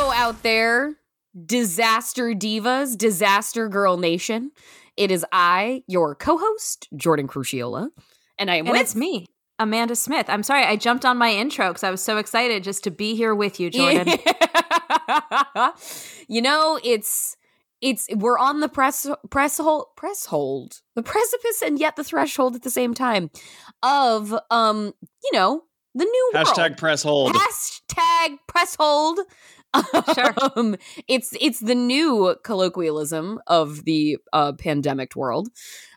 Hello out there, disaster divas, disaster girl nation. It is I, your co-host, Jordan Crucchiola. and I am And with it's me, Amanda Smith. I'm sorry, I jumped on my intro because I was so excited just to be here with you, Jordan. you know, it's it's we're on the press press hold press hold the precipice and yet the threshold at the same time of um you know the new Hashtag world. press hold. hashtag press hold Sure. um, it's it's the new colloquialism of the uh, pandemic world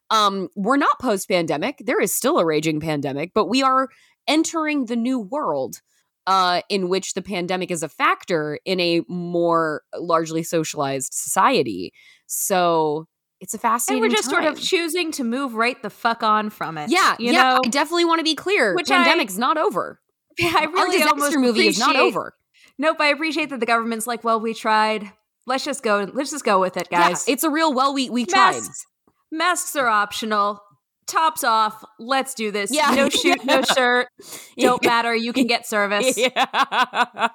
um we're not post pandemic there is still a raging pandemic but we are entering the new world uh, in which the pandemic is a factor in a more largely socialized society. So it's a and fascinating. we're just sort of choosing to move right the fuck on from it. yeah, you yeah. know. I definitely want to be clear. Which I- Pandemic's not over. Yeah, I Our really disaster almost movie is not over. Nope, I appreciate that the government's like, well, we tried. Let's just go. Let's just go with it, guys. Yeah, it's a real well. We we tried. masks, masks are optional. Tops off. Let's do this. Yeah. No shoot, no shirt. Don't matter. You can get service. Yeah.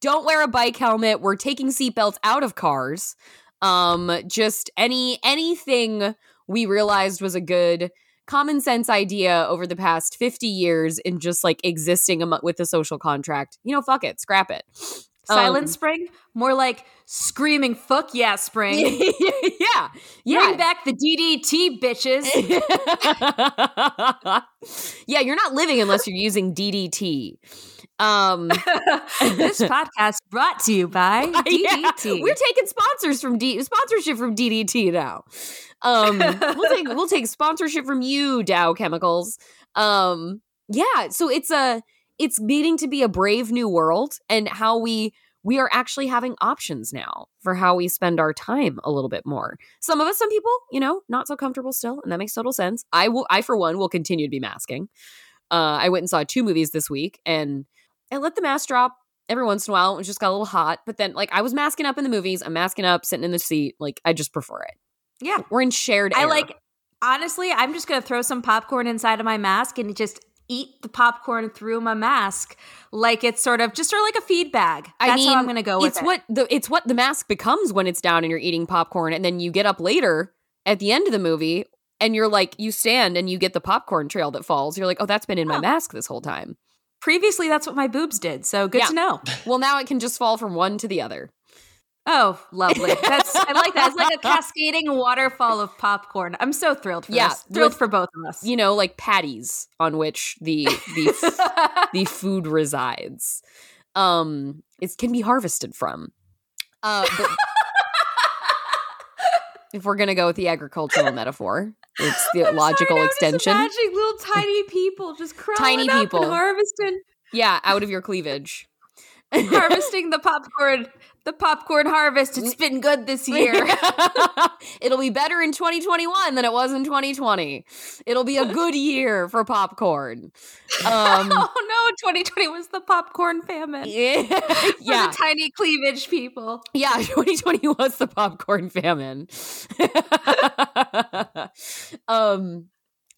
Don't wear a bike helmet. We're taking seatbelts out of cars. Um, just any anything we realized was a good common sense idea over the past 50 years in just like existing amo- with the social contract. You know, fuck it, scrap it. Silent Um, spring, more like screaming "fuck yeah" spring. yeah. Yeah. Bring back the DDT bitches. yeah, you're not living unless you're using DDT. Um this podcast brought to you by Yeah, DDT. we're taking sponsors from D sponsorship from DDT now. Um, we'll take we'll take sponsorship from you, Dow Chemicals. Um, yeah, so it's a it's meaning to be a brave new world, and how we we are actually having options now for how we spend our time a little bit more. Some of us, some people, you know, not so comfortable still, and that makes total sense. I will, I for one, will continue to be masking. Uh, I went and saw two movies this week, and I let the mask drop every once in a while. It just got a little hot, but then like I was masking up in the movies. I'm masking up, sitting in the seat. Like I just prefer it. Yeah. We're in shared. I air. like honestly, I'm just gonna throw some popcorn inside of my mask and just eat the popcorn through my mask like it's sort of just sort of like a feed bag. I That's mean, how I'm gonna go with it's it. what the it's what the mask becomes when it's down and you're eating popcorn, and then you get up later at the end of the movie. And you're like, you stand and you get the popcorn trail that falls. You're like, oh, that's been in my oh. mask this whole time. Previously, that's what my boobs did. So good Yeah. to know. Well, now it can just fall from one to the other. Oh, lovely. That's I like that. It's like a cascading waterfall of popcorn. I'm so thrilled for Yeah, this. Thrilled with- for both of us. You know, like patties on which the the the food resides. Um, it can be harvested from. Uh, but if we're gonna go with the agricultural metaphor, it's the I'm logical sorry, I'm just extension. imagining little tiny people just crawling Tiny people. and harvesting Yeah, out of your cleavage. harvesting the popcorn. The popcorn harvest. It's been good this year. It'll be better in 2021 than it was in 2020. It'll be a good year for popcorn. Um, oh no, 2020 was the popcorn famine. yeah, For yeah, the tiny cleavage people. yeah. 2020 was the popcorn famine. um,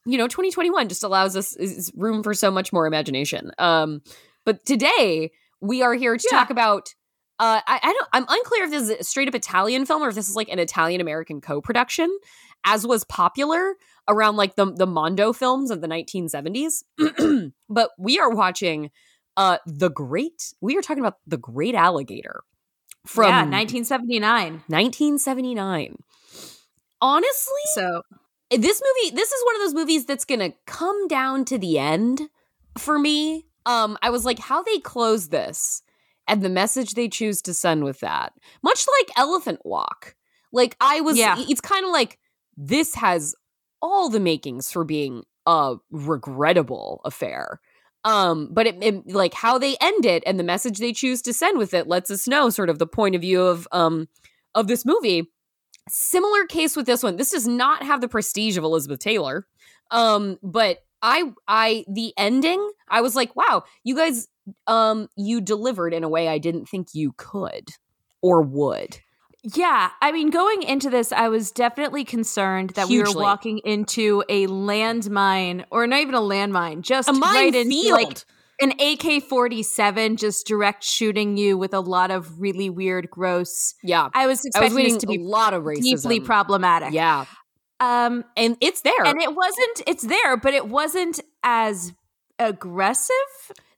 you know, 2021 just allows us room for so much more imagination. Um, but today we are here to Yeah. talk about. Uh, I, I don't. I'm unclear if this is a straight up Italian film or if this is like an Italian American co-production, as was popular around like the the Mondo films of the 1970s. but we are watching uh the Great. We are talking about the Great Alligator from yeah, 1979. 1979. Honestly, So this movie this is one of those movies that's gonna come down to the end for me um i was like how they close this and the message they choose to send with that much like elephant walk like i was Yeah. it's kind of like this has all the makings for being a regrettable affair Um, but it, it like how they end it and the message they choose to send with it lets us know sort of the point of view of um of this movie. Similar case with this one. This does not have the prestige of Elizabeth Taylor. Um, but I I the ending, I was like, wow, you guys um you delivered in a way I didn't think you could or would. Yeah, I mean, going into this, I was definitely concerned that we were walking into a landmine, or not even a landmine, just A right into minefield. like an AK forty seven, just direct shooting you with a lot of really weird, gross. yeah. I was I was expecting this to be a lot of racism. deeply problematic. Yeah. Um, And it's there. and it wasn't. It's there, but it wasn't as aggressive.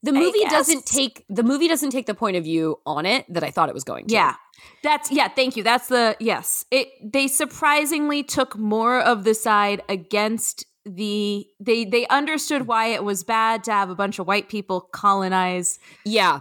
the movie doesn't take the movie doesn't take the point of view on it that I thought it was going to. Yeah. That's yeah, thank you. That's the yes. It they surprisingly took more of the side against the they they understood why it was bad to have a bunch of white people colonize. Yeah.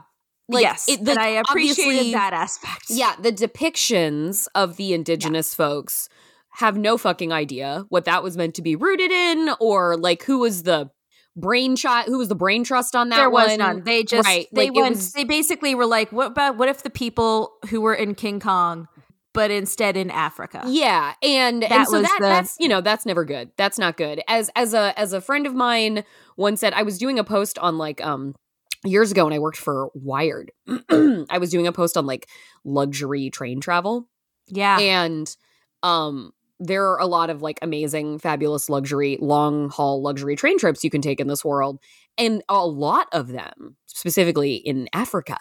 yes, it- and I appreciated that aspect. Yeah, the depictions of the indigenous folks have no fucking idea what that was meant to be rooted in or like who was the brain child who was the brain trust on that there was one. none. They just Right, they like, went. was- they basically were like, "What about what if the people who were in King Kong, but instead in Africa?" Yeah, and and so was that the- that's you know that's never good. That's not good. As as a as a friend of mine once said, I was doing a post on like um years ago when I worked for Wired. I was doing a post on like luxury train travel, yeah, and um there are a lot of like amazing, fabulous luxury long haul luxury train trips you can take in this world, and a lot of them specifically in Africa,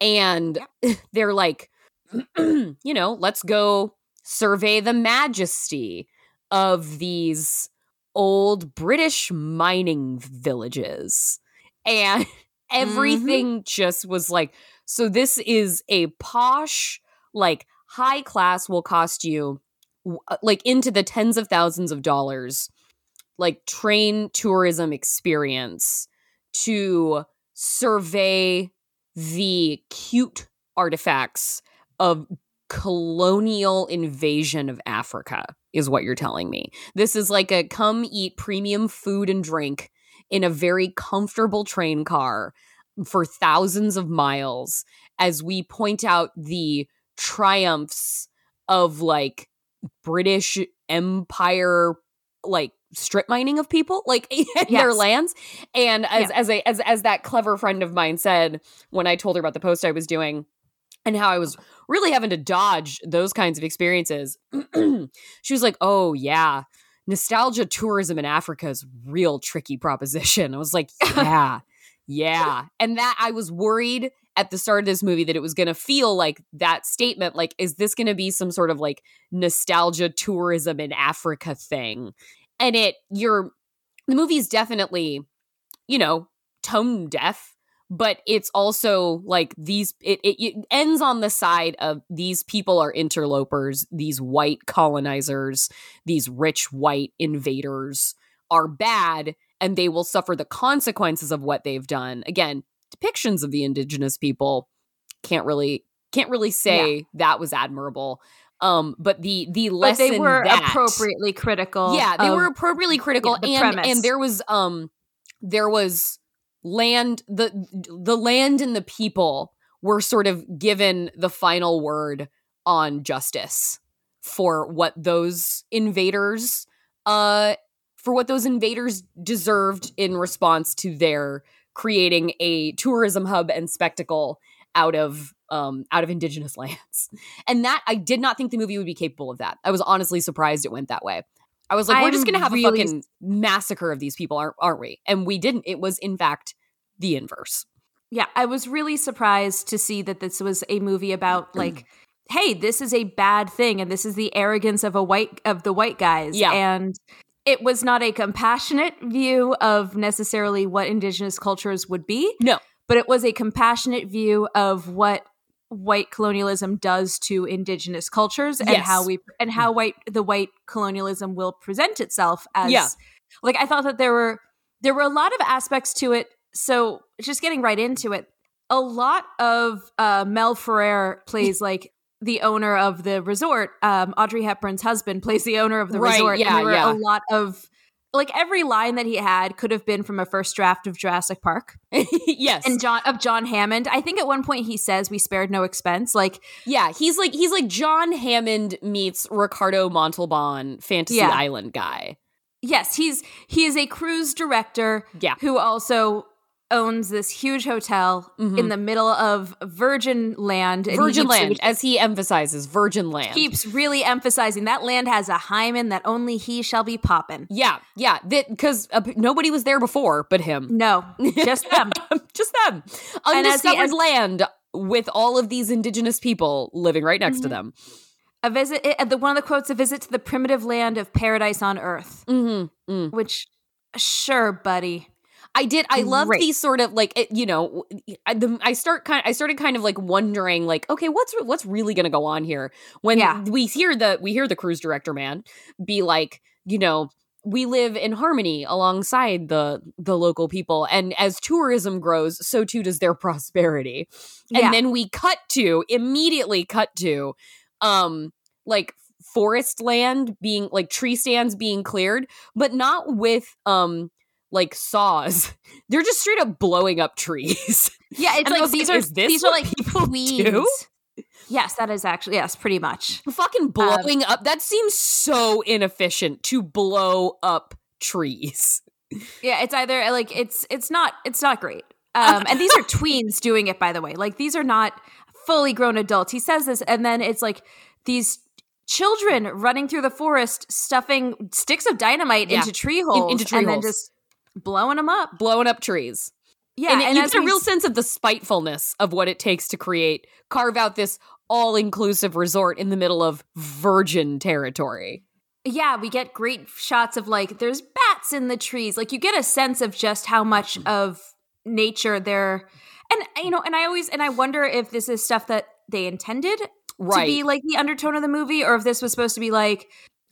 and they're like, you know, let's go survey the majesty of these old British mining villages. And mm-hmm. everything just was like, so this is a posh, like high class will cost you Uh, like into the tens of thousands of dollars, like train tourism experience to survey the cute artifacts of colonial invasion of Africa is what you're telling me. This is like a come eat premium food and drink in a very comfortable train car for thousands of miles as we point out the triumphs of like British empire like strip mining of people like in their lands and as Yeah. as a as as that clever friend of mine said when I told her about the post I was doing and how I was really having to dodge those kinds of experiences. she was like, "Oh yeah, nostalgia tourism in Africa is real tricky proposition." I was like, "Yeah, yeah," and that I was worried at the start of this movie that it was going to feel like that statement. Like, is this going to be some sort of like nostalgia tourism in Africa thing? And it, you're the movie's definitely, you know, tone deaf but it's also like these it, it, it ends on the side of these people are interlopers these white colonizers these rich white invaders are bad and they will suffer the consequences of what they've done again depictions of the indigenous people can't really can't really say that was admirable um but the the but lesson they were that, appropriately critical. yeah they of- were appropriately critical and premise. and there was um there was land the the land and the people were sort of given the final word on justice for what those invaders uh for what those invaders deserved in response to their creating a tourism hub and spectacle out of um out of indigenous lands. And that I did not think the movie would be capable of that. I was honestly surprised it went that way. I was like, we're just going to have really- a fucking massacre of these people, aren't, aren't we? And we didn't. It was, in fact, the inverse. Yeah, I was really surprised to see that this was a movie about like, hey, this is a bad thing, and this is the arrogance of a white of the white guys. Yeah. and it was not a compassionate view of necessarily what indigenous cultures would be. No. but it was a compassionate view of what white colonialism does to indigenous cultures and Yes. how we and how white the white colonialism will present itself as Yeah. like I thought that there were there were a lot of aspects to it. So just getting right into it, a lot of uh, Mel Ferrer plays like the owner of the resort. Um, Audrey Hepburn's husband plays the owner of the Right, resort. yeah, and there were yeah. a lot of like every line that he had could have been from a first draft of Jurassic Park yes. and John of John Hammond. I think at one point he says we spared no expense. Like yeah, he's like he's like John Hammond meets Ricardo Montalban, Fantasy Yeah. Island guy. yes, he's he is a cruise director Yeah. who also owns this huge hotel Mhm. in the middle of Virgin land. Virgin keeps- land, as he emphasizes, Virgin land. keeps really emphasizing that land has a hymen that only he shall be popping. yeah, yeah, because uh, nobody was there before but him. No, just them. just them. And as Undiscovered land with all of these indigenous people living right next to Mhm. them. A visit. It, the one of the quotes: "A visit to the primitive land of paradise on earth." Mm-hmm. Mm. Which, sure, buddy. I did. I love these sort of like it, you know. I, the, I start kind. I started kind of like wondering, like, okay, what's what's really going to go on here when Yeah. we hear the we hear the cruise director man be like, you know, we live in harmony alongside the the local people, and as tourism grows, so too does their prosperity. And yeah. then we cut to immediately cut to, um, like forest land being like tree stands being cleared, but not with um like saws. They're just straight up blowing up trees. yeah, it's and like these like, are this these are like weeds. do? Yes, that is actually yes, pretty much. Fucking blowing up. That seems so inefficient to blow up trees. Yeah, it's either like it's it's not it's not great. Um, and these are tweens doing it, by the way. Like these are not fully grown adults. He says this, and then it's like these children running through the forest, stuffing sticks of dynamite Yeah. into tree holes, into tree and then holes. just blowing them up. Blowing up trees. Yeah, and, and, you get a real s- sense of the spitefulness of what it takes to create, carve out this all inclusive resort in the middle of virgin territory. yeah, we get great shots of like there's bats in the trees. Like you get a sense of just how much mm. of nature there. And you know, and I always and I wonder if this is stuff that they intended Right. to be like the undertone of the movie, or if this was supposed to be like,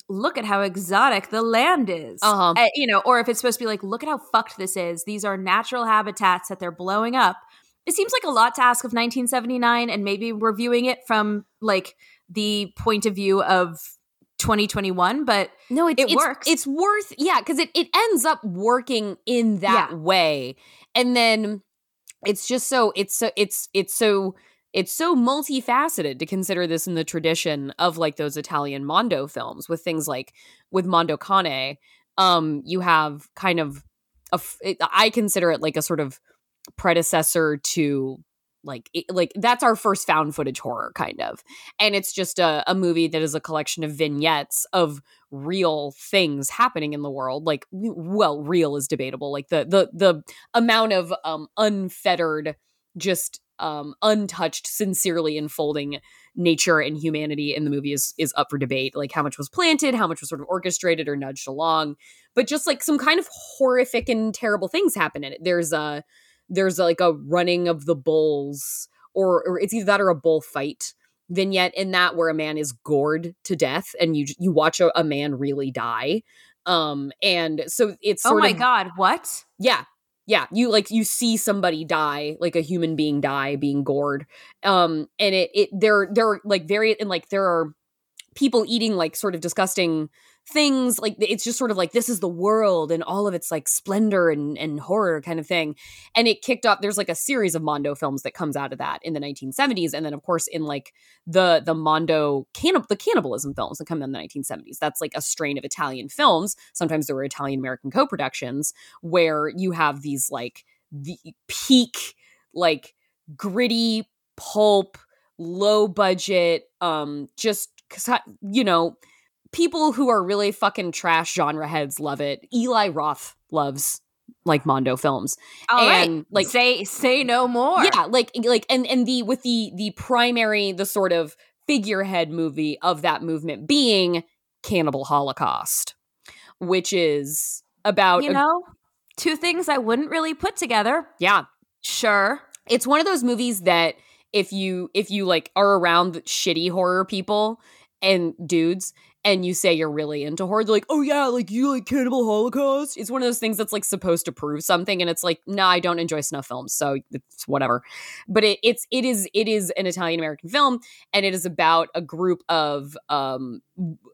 look at how exotic the land is, Uh-huh. Uh, you know, or if it's supposed to be like, look at how fucked this is. These are natural habitats that they're blowing up. It seems like a lot to ask of 1979, and maybe we're viewing it from like the point of view of 2021, but No, it's, It it's, works. It's worth, yeah, because it, it ends up working in that Yeah. way. And then it's just so, it's so, it's, it's so, it's so multifaceted to consider this in the tradition of like those Italian Mondo films with things like with Mondo Cane. Um, you have kind of I consider it like a sort of predecessor to like it, like that's our first found footage horror kind of and it's just a, a movie that is a collection of vignettes of real things happening in the world like well real is debatable like the the the amount of um unfettered just um untouched sincerely unfolding nature and humanity in the movie is is up for debate like how much was planted how much was sort of orchestrated or nudged along. But just like some kind of horrific and terrible things happen in it. There's a there's like a running of the bulls or, or it's either that or a bull fight vignette in that where a man is gored to death and you you watch a, a man really die. Um and so it's oh my of god, what? yeah yeah you like you see somebody die like a human being die being gored um and it it they're they're like very and like there are people eating like sort of disgusting things like it's just sort of like this is the world and all of its like splendor and and horror kind of thing. And it kicked off there's like a series of mondo films that comes out of that in the 1970s and then of course in like the the mondo cannib- the cannibalism films that come in the 1970s that's like a strain of italian films. Sometimes there were italian american co-productions where you have these like the peak like gritty pulp low budget um just you know people who are really fucking trash genre heads love it eli roth loves like mondo films All right, And, like- say say no more. yeah like like and and the with the the primary the sort of figurehead movie of that movement being cannibal holocaust which is about you a- know, two things I wouldn't really put together. yeah Sure. it's one of those movies that if you if you like are around shitty horror people and dudes and you say you're really into horror they're like oh yeah like you like cannibal holocaust? It's one of those things that's like supposed to prove something and it's like nah i don't enjoy snuff films so it's whatever. But it, it's it is it is an italian american film and it is about a group of um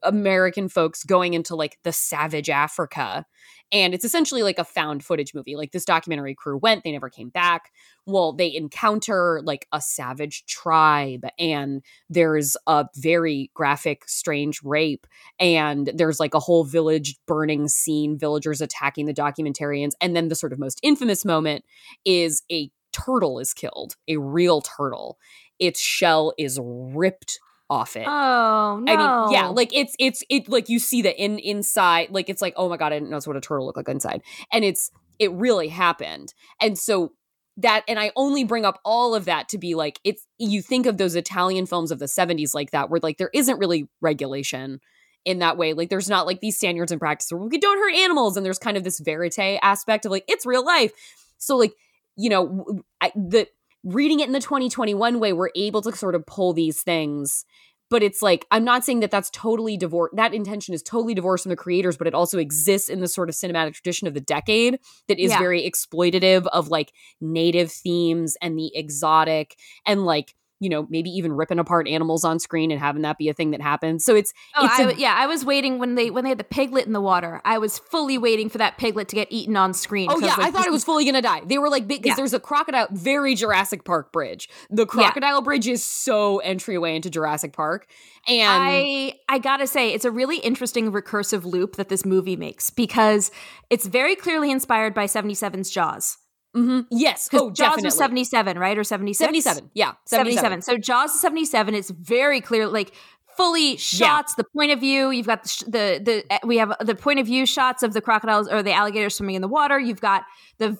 american folks going into like the savage africa And it's essentially like a found footage movie. Like this documentary crew went, they never came back. Well, they encounter like a savage tribe, and there's a very graphic, strange rape, and there's like a whole village burning scene, villagers attacking the documentarians. And then the sort of most infamous moment is a turtle is killed, a real turtle. Its shell is ripped off it. Oh no! I mean, yeah, like it's it's it like you see that in inside, like it's like oh my god, I didn't know what a turtle looked like inside, and it's it really happened, and so that and I only bring up all of that to be like it's you think of those Italian films of the 70s like that where like there isn't really regulation in that way like there's not like these standards and practice where we don't hurt animals and there's kind of this verite aspect of like it's real life so like you know I, the reading it in the 2021 way we're able to sort of pull these things but it's like i'm not saying that that's totally divorced that intention is totally divorced from the creators but it also exists in the sort of cinematic tradition of the decade that is Yeah. very exploitative of like native themes and the exotic and like you know maybe even ripping apart animals on screen and having that be a thing that happens so it's Oh, it's I a- yeah, I was waiting when they when they had the piglet in the water. I was fully waiting for that piglet to get eaten on screen. Oh yeah, like, I thought it was fully gonna die. They were like because Yeah. there's a crocodile, very Jurassic Park bridge. The crocodile bridge is so entryway into Jurassic Park, and I I gotta say, it's a really interesting recursive loop that this movie makes because it's very clearly inspired by 77's Jaws. Mhm. yes, oh Jaws definitely was 77, right? Or 76? 77, yeah, 77. 77. So Jaws is 77. It's very clear, like fully shots, the point of view. You've got the, the, the, uh, we have the point of view shots of the crocodiles or the alligators swimming in the water. You've got the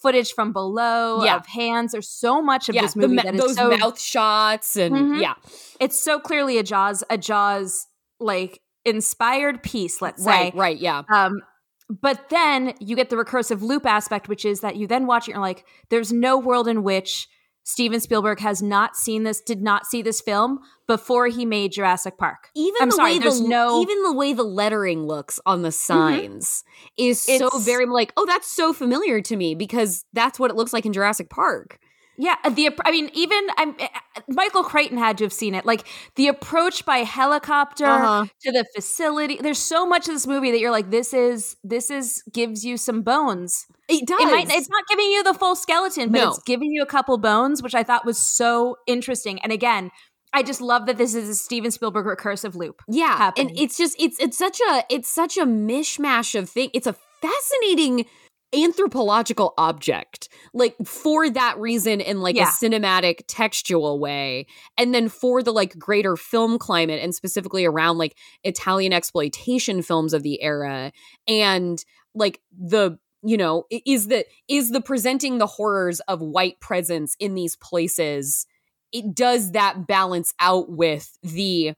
footage from below Yeah. of hands. There's so much of Yeah, this the movie ma- that is those so, mouth shots and Mhm. yeah, it's so clearly a Jaws, a Jaws like inspired piece, let's say. right, right, yeah, Um, but then you get the recursive loop aspect, which is that you then watch it and you're like, there's no world in which Steven Spielberg has not seen this, did not see this film before he made Jurassic Park. even I'm the sorry, way there's the no- even the way the lettering looks on the mm-hmm. signs is so very like oh that's so familiar to me because that's what it looks like in Jurassic Park. Yeah, uh, the I mean, even I'm, eh, eh, Michael Crichton had to have seen it. Like the approach by helicopter Uh-huh. to the facility. There's so much of this movie that you're like, this is this is gives you some bones. It does. It might, it's not giving you the full skeleton, but No. it's giving you a couple bones, which I thought was so interesting. And again, I just love that this is a Steven Spielberg recursive loop. yeah happening. and it's just it's it's such a it's such a mishmash of thing it's a fascinating anthropological object like for that reason in like Yeah. a cinematic textual way and then for the like greater film climate and specifically around like italian exploitation films of the era and like the you know is the is the presenting the horrors of white presence in these places it does that balance out with the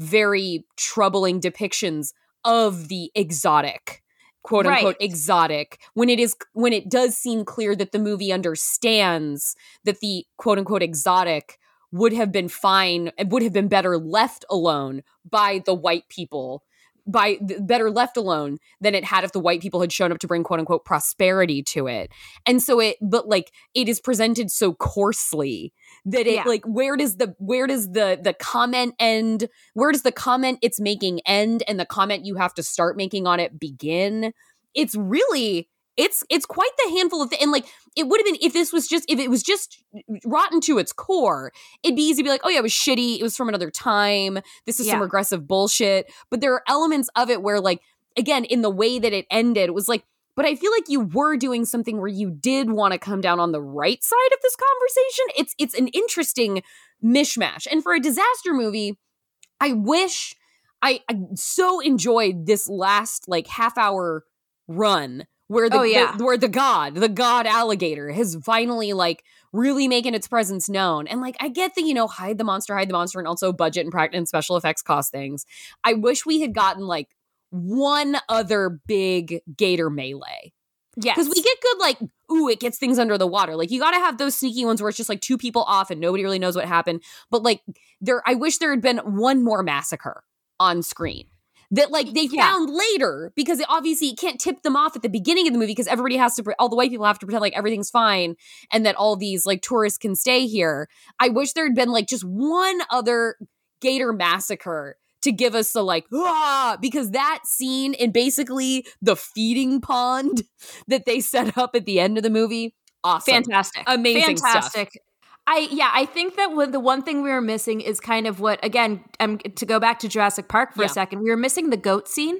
very troubling depictions of the exotic quote unquote Right. exotic when it is when it does seem clear that the movie understands that the quote unquote exotic would have been fine and would have been better left alone by the white people by better left alone than it had if the white people had shown up to bring quote unquote prosperity to it. And so it but like it is presented so coarsely that it Yeah. like where does the where does the the comment end? Where does the comment it's making end and the comment you have to start making on it begin? It's really it's it's quite the handful of things and like it would have been if this was just if it was just rotten to its core it'd be easy to be like oh yeah it was shitty it was from another time this is some Yeah. regressive bullshit but there are elements of it where like again in the way that it ended it was like but I feel like you were doing something where you did want to come down on the right side of this conversation. It's it's an interesting mishmash. And for a disaster movie, I wish I, I so enjoyed this last like half hour run where the, Oh, yeah. the- where the god, the god alligator has finally like really making its presence known. And like I get the, you know, hide the monster, hide the monster, and also budget and practice and special effects cost things. I wish we had gotten like one other big gator melee. Yeah. Because we get good, like, ooh, it gets things under the water. Like, you got to have those sneaky ones where it's just like two people off and nobody really knows what happened. But like, there, I wish there had been one more massacre on screen that like they Yeah. found later because it obviously it can't tip them off at the beginning of the movie because everybody has to, pre- all the white people have to pretend like everything's fine and that all these like tourists can stay here. I wish there had been like just one other gator massacre to give us the like ah because that scene in basically the feeding pond that they set up at the end of the movie awesome Fantastic. Amazing stuff. I yeah, I think that what, the one thing we were missing is kind of what again, um, to go back to Jurassic Park for Yeah. a second, we were missing the goat scene.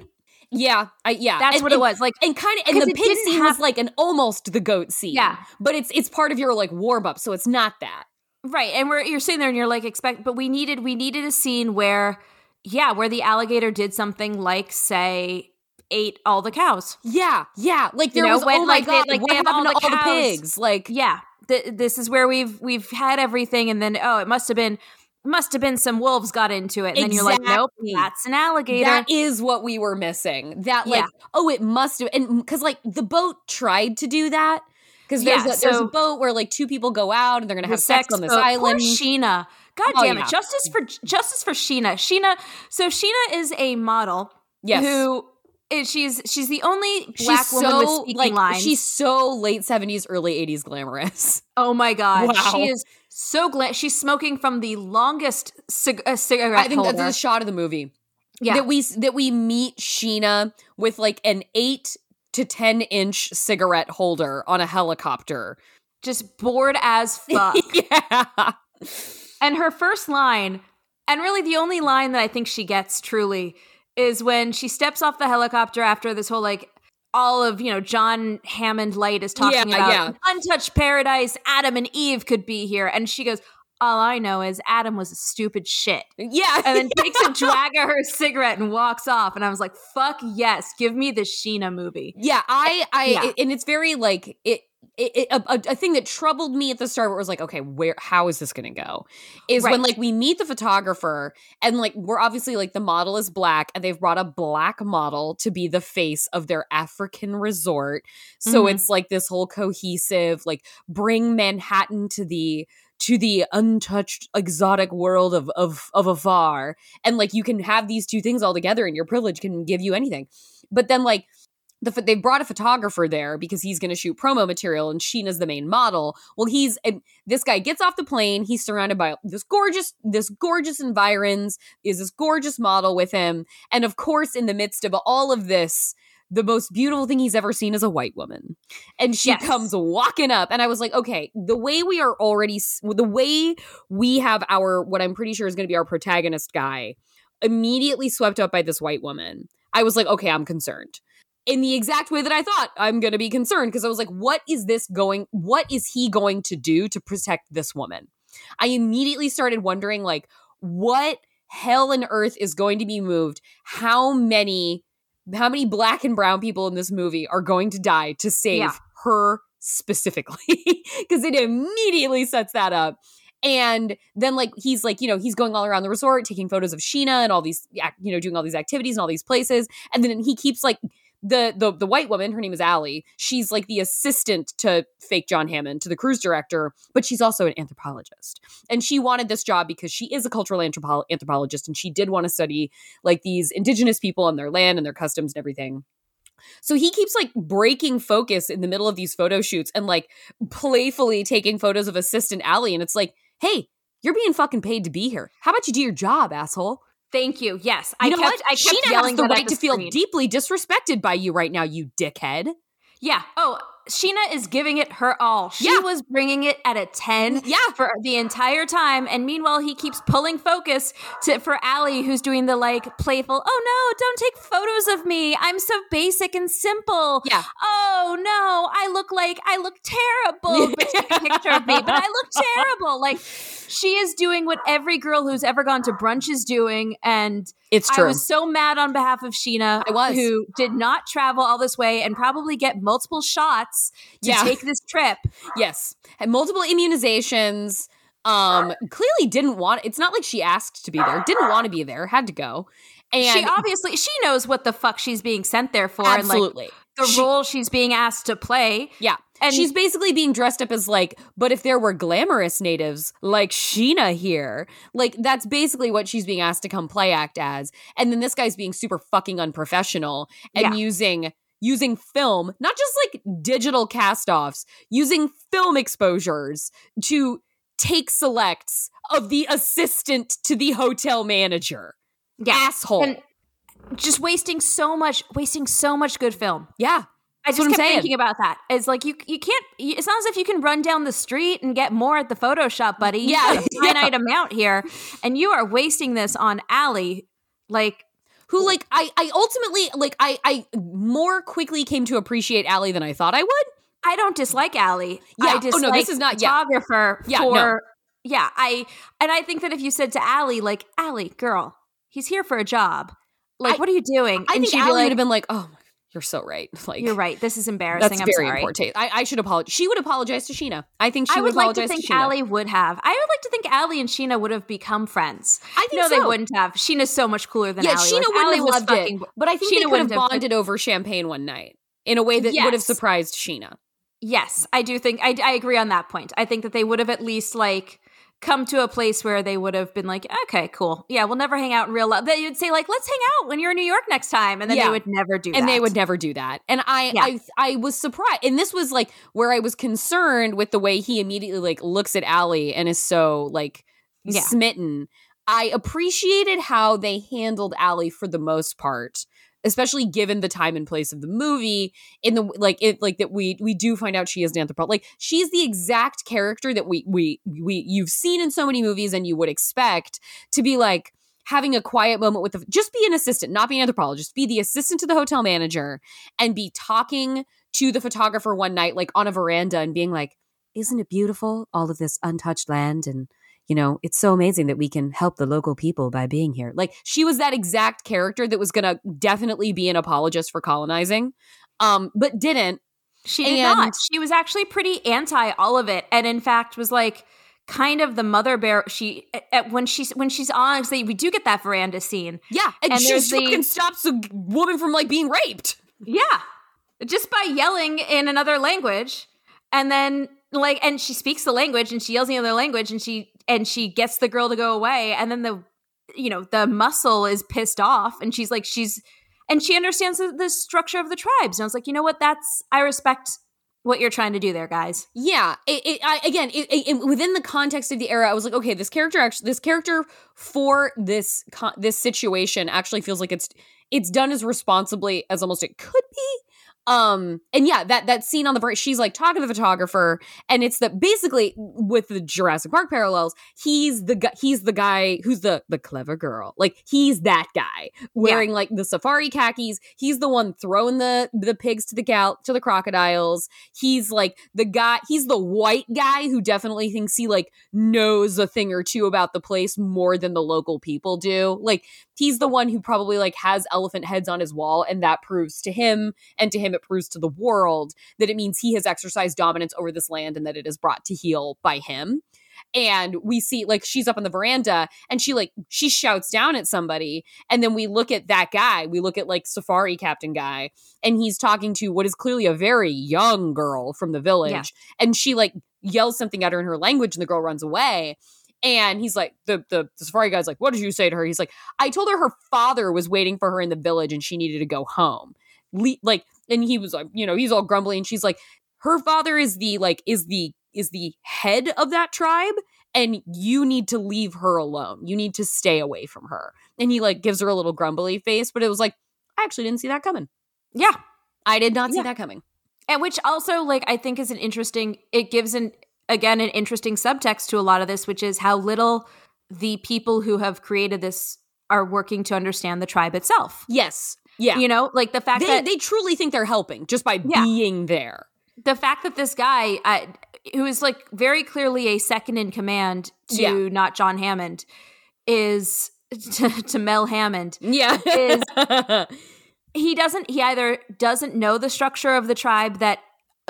yeah I, yeah That's And- what it was. Like and kind of and the pig scene was like an almost the goat scene Yeah. but it's it's part of your like warm up so it's not that Right. And we're you're sitting there and you're like expect but we needed we needed a scene where yeah, where the alligator did something like say ate all the cows. yeah yeah like You there know, was when, oh my like, they- god like, what happened all to the all the pigs like Yeah. Th- this is where we've we've had everything and then oh, it must have been must have been some wolves got into it. And then you're like, nope, that's an alligator. That is what we were missing. That like, Yeah. oh, it must have, and mm, because like the boat tried to do that. Because there's Yeah, a, there's a boat where like two people go out and they're gonna have sex, on this boat. island. Poor Sheena. God Oh, damn yeah. it. Justice for justice for Sheena. Sheena. So Sheena is a model yes, who is she's she's the only black she's woman so with speaking like lines. she's so late seventies, early eighties glamorous. oh my god. Wow. She is so glad she's smoking from the longest cig- uh, cigarette I think holder. that's a shot of the movie. yeah. That we that we meet Sheena with like an eight to ten inch cigarette holder on a helicopter. just bored as fuck. yeah. And her first line, and really the only line that I think she gets truly, is when she steps off the helicopter after this whole like all of you know John Hammond Light is talking Yeah, about yeah. untouched paradise. Adam and Eve could be here, and she goes, "All I know is Adam was a stupid shit." Yeah. And then takes a drag of her cigarette and walks off. And I was like, "Fuck yes, give me the Sheena movie." Yeah, I, I, Yeah. it- and it's very like it. It, it, a, a, a thing that troubled me at the start where it was like, okay, where, how is this going to go? Is when like we meet the photographer and like we're obviously like the model is black and they've brought a black model to be the face of their African resort. So Mhm. it's like this whole cohesive, like bring Manhattan to the to the untouched exotic world of of of afar and like you can have these two things all together and your privilege can give you anything but then like the they brought a photographer there because he's going to shoot promo material and Sheena's the main model. Well, he's and this guy gets off the plane. He's surrounded by this gorgeous, this gorgeous environs. Is this gorgeous model with him, and of course, in the midst of all of this, the most beautiful thing he's ever seen is a white woman, and she Yes. comes walking up, and I was like, okay, the way we are already, the way we have our what I'm pretty sure is going to be our protagonist guy, immediately swept up by this white woman. I was like, okay, I'm concerned in the exact way that I thought I'm going to be concerned because I was like, what is this going, what is he going to do to protect this woman? I immediately started wondering, like, what hell and earth is going to be moved? How many, how many black and brown people in this movie are going to die to save Yeah. her specifically? Because it immediately sets that up. And then, like, he's like, you know, he's going all around the resort, taking photos of Sheena and all these, you know, doing all these activities and all these places. And then he keeps like the the the white woman, her name is Allie. She's like the assistant to fake John Hammond, to the cruise director, but she's also an anthropologist. And she wanted this job because she is a cultural anthropo- anthropologist and she did want to study like these indigenous people and their land and their customs and everything. So he keeps like breaking focus in the middle of these photo shoots and like playfully taking photos of assistant Allie. And it's like, hey, you're being fucking paid to be here. How about you do your job, asshole? Thank you. Yes, You I know kept what? I kept Sheena yelling has the right to feel deeply disrespected by you right now, you dickhead. Yeah. Oh, Sheena is giving it her all. She Yeah. was bringing it at a 10 Yeah. for the entire time. And meanwhile, he keeps pulling focus to for Allie, who's doing the like playful, oh no, don't take photos of me. I'm so basic and simple. Yeah. Oh no, I look like I look terrible. But take a picture of me, but I look terrible. Like she is doing what every girl who's ever gone to brunch is doing. And It's true. I was so mad on behalf of Sheena, I was. who did not travel all this way and probably get multiple shots to Yeah. take this trip. yes. Had multiple immunizations. Um, clearly didn't want it's not like she asked to be there, didn't want to be there, had to go. And she obviously she knows what the fuck she's being sent there for and like absolutely. The She- role she's being asked to play. Yeah. And she's basically being dressed up as like, but if there were glamorous natives like Sheena here, like that's basically what she's being asked to come play act as. And then this guy's being super fucking unprofessional and Yeah. using using film, not just like digital cast-offs, using film exposures to take selects of the assistant to the hotel manager. Yeah. Asshole. And just wasting so much, wasting so much good film. yeah. I just what I'm kept saying. thinking about that. It's like you you can't. you- It's not as if you can run down the street and get more at the Photoshop, buddy. You Yeah, finite amount here, and you are wasting this on Allie. Like, Who like I I ultimately like I I more quickly came to appreciate Allie than I thought I would. I don't dislike Allie. Yeah. I Oh, dislike no, this is not- yeah. photographer Yeah, for. no. Yeah, I and I think that if you said to Allie, like, Allie, girl, he's here for a job. Like, I- what are you doing? I and think she'd Allie like, would have been like, "Oh, my- you're so right." Like You're right. This is embarrassing. That's I'm very sorry. important. I, I should apologize. She would apologize to Sheena. I think she I would like to think to Sheena. Allie would have. I would like to think Allie and Sheena would have become friends. I think no, they wouldn't have. Sheena's so much cooler than yeah, Allie. Sheena wouldn't Allie have loved fucking- it, but I think Sheena they could wouldn't have have- bonded over champagne one night in a way that would have surprised Sheena. Yes, I do think I, I agree on that point. I think that they would have at least like come to a place where they would have been like, okay, cool, yeah, we'll never hang out in real life. They would say like, let's hang out when you're in New York next time, and then Yeah. they would never do that. and they would never do that. And I, Yeah. I, I was surprised. And this was like where I was concerned with the way he immediately like looks at Allie and is so like Yeah. smitten. I appreciated how they handled Allie for the most part, especially given the time and place of the movie. In the like, it like that we we do find out she is an anthropologist. Like she's the exact character that we we we you've seen in so many movies and you would expect to be like having a quiet moment with the just be an assistant, not be an anthropologist, be the assistant to the hotel manager and be talking to the photographer one night, like on a veranda, and being like, Isn't it beautiful, all of this untouched land? And, you know, it's so amazing that we can help the local people by being here. Like, she was that exact character that was going to definitely be an apologist for colonizing, um, but didn't. She did And- not. She was actually pretty anti all of it, and in fact was like kind of the mother bear. She at, when she's when she's on, we do get that veranda scene. Yeah. And, And she there's the- fucking stops a woman from like being raped. Yeah. Just by yelling in another language. And then like and she speaks the language and she yells in the other language and she and she gets the girl to go away and then the you know, the muscle is pissed off and she's like she's and she understands the, the structure of the tribes. And I was like, you know what? That's I respect what you're trying to do there, guys. Yeah, it, it I, again, it, it, it- within the context of the era, I was like, okay, this character actually, this character for this this situation actually feels like it's it's done as responsibly as almost it could be. Um, and yeah, that that scene on the bridge, she's like talking to the photographer, and it's that basically with the Jurassic Park parallels, he's the guy, he's the guy who's the the clever girl, like he's that guy wearing like the safari khakis. He's the one throwing the the pigs to the gal to the crocodiles. He's like the guy, he's the white guy who definitely thinks he like knows a thing or two about the place more than the local people do. Like he's the one who probably like has elephant heads on his wall and that proves to him and to him it proves to the world that it means he has exercised dominance over this land and that it is brought to heel by him. And we see like she's up on the veranda and she like she shouts down at somebody. And then we look at that guy. We look at like safari captain guy. And he's talking to what is clearly a very young girl from the village. Yeah. and she like yells something at her in her language and the girl runs away. And he's like the, the the safari guy's like what did you say to her? He's like i told her her father was waiting for her in the village and she needed to go home Le- like and he was like you know he's all grumbly and she's like her father is the like is the is the head of that tribe and you need to leave her alone you need to stay away from her and he like gives her a little grumbly face but it was like i actually didn't see that coming Yeah. i did not see Yeah. that coming And which also like I think is an interesting it gives an again an interesting subtext to a lot of this which is how little the people who have created this are working to understand the tribe itself. yes yeah You know, like the fact they, that they truly think they're helping just by Yeah. being there the fact that this guy uh, who is like very clearly a second in command to Yeah. not John Hammond is to, to Mel Hammond yeah Is- he doesn't he either doesn't know the structure of the tribe that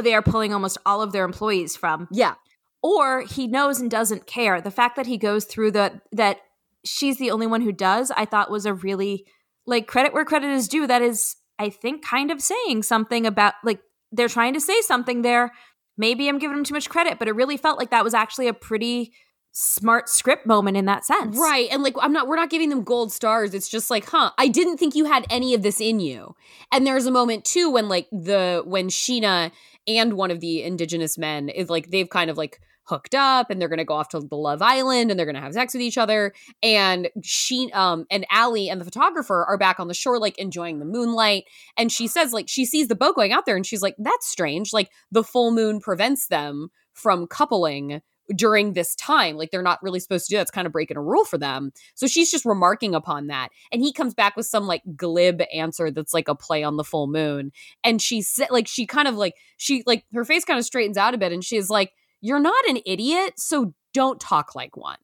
they are pulling almost all of their employees from yeah or he knows and doesn't care. The fact that he goes through the that she's the only one who does, I thought was a really like credit where credit is due. That is, I think, kind of saying something about like they're trying to say something there. Maybe I'm giving them too much credit, but it really felt like that was actually a pretty smart script moment in that sense. Right. And like I'm not we're not giving them gold stars. It's just like, huh, I didn't think you had any of this in you. And there's a moment too when like the when Sheena and one of the indigenous men is like they've kind of like hooked up and they're going to go off to the Love Island and they're going to have sex with each other. And she, um, and Allie and the photographer are back on the shore, like enjoying the moonlight. And she says, like, she sees the boat going out there and she's like, that's strange. Like, the full moon prevents them from coupling during this time. Like they're not really supposed to do that. It's kind of breaking a rule for them. So she's just remarking upon that. And he comes back with some like glib answer that's like a play on the full moon. And she said like she kind of like she like her face kind of straightens out a bit and she's like, You're not an idiot, so don't talk like one.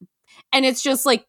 And it's just like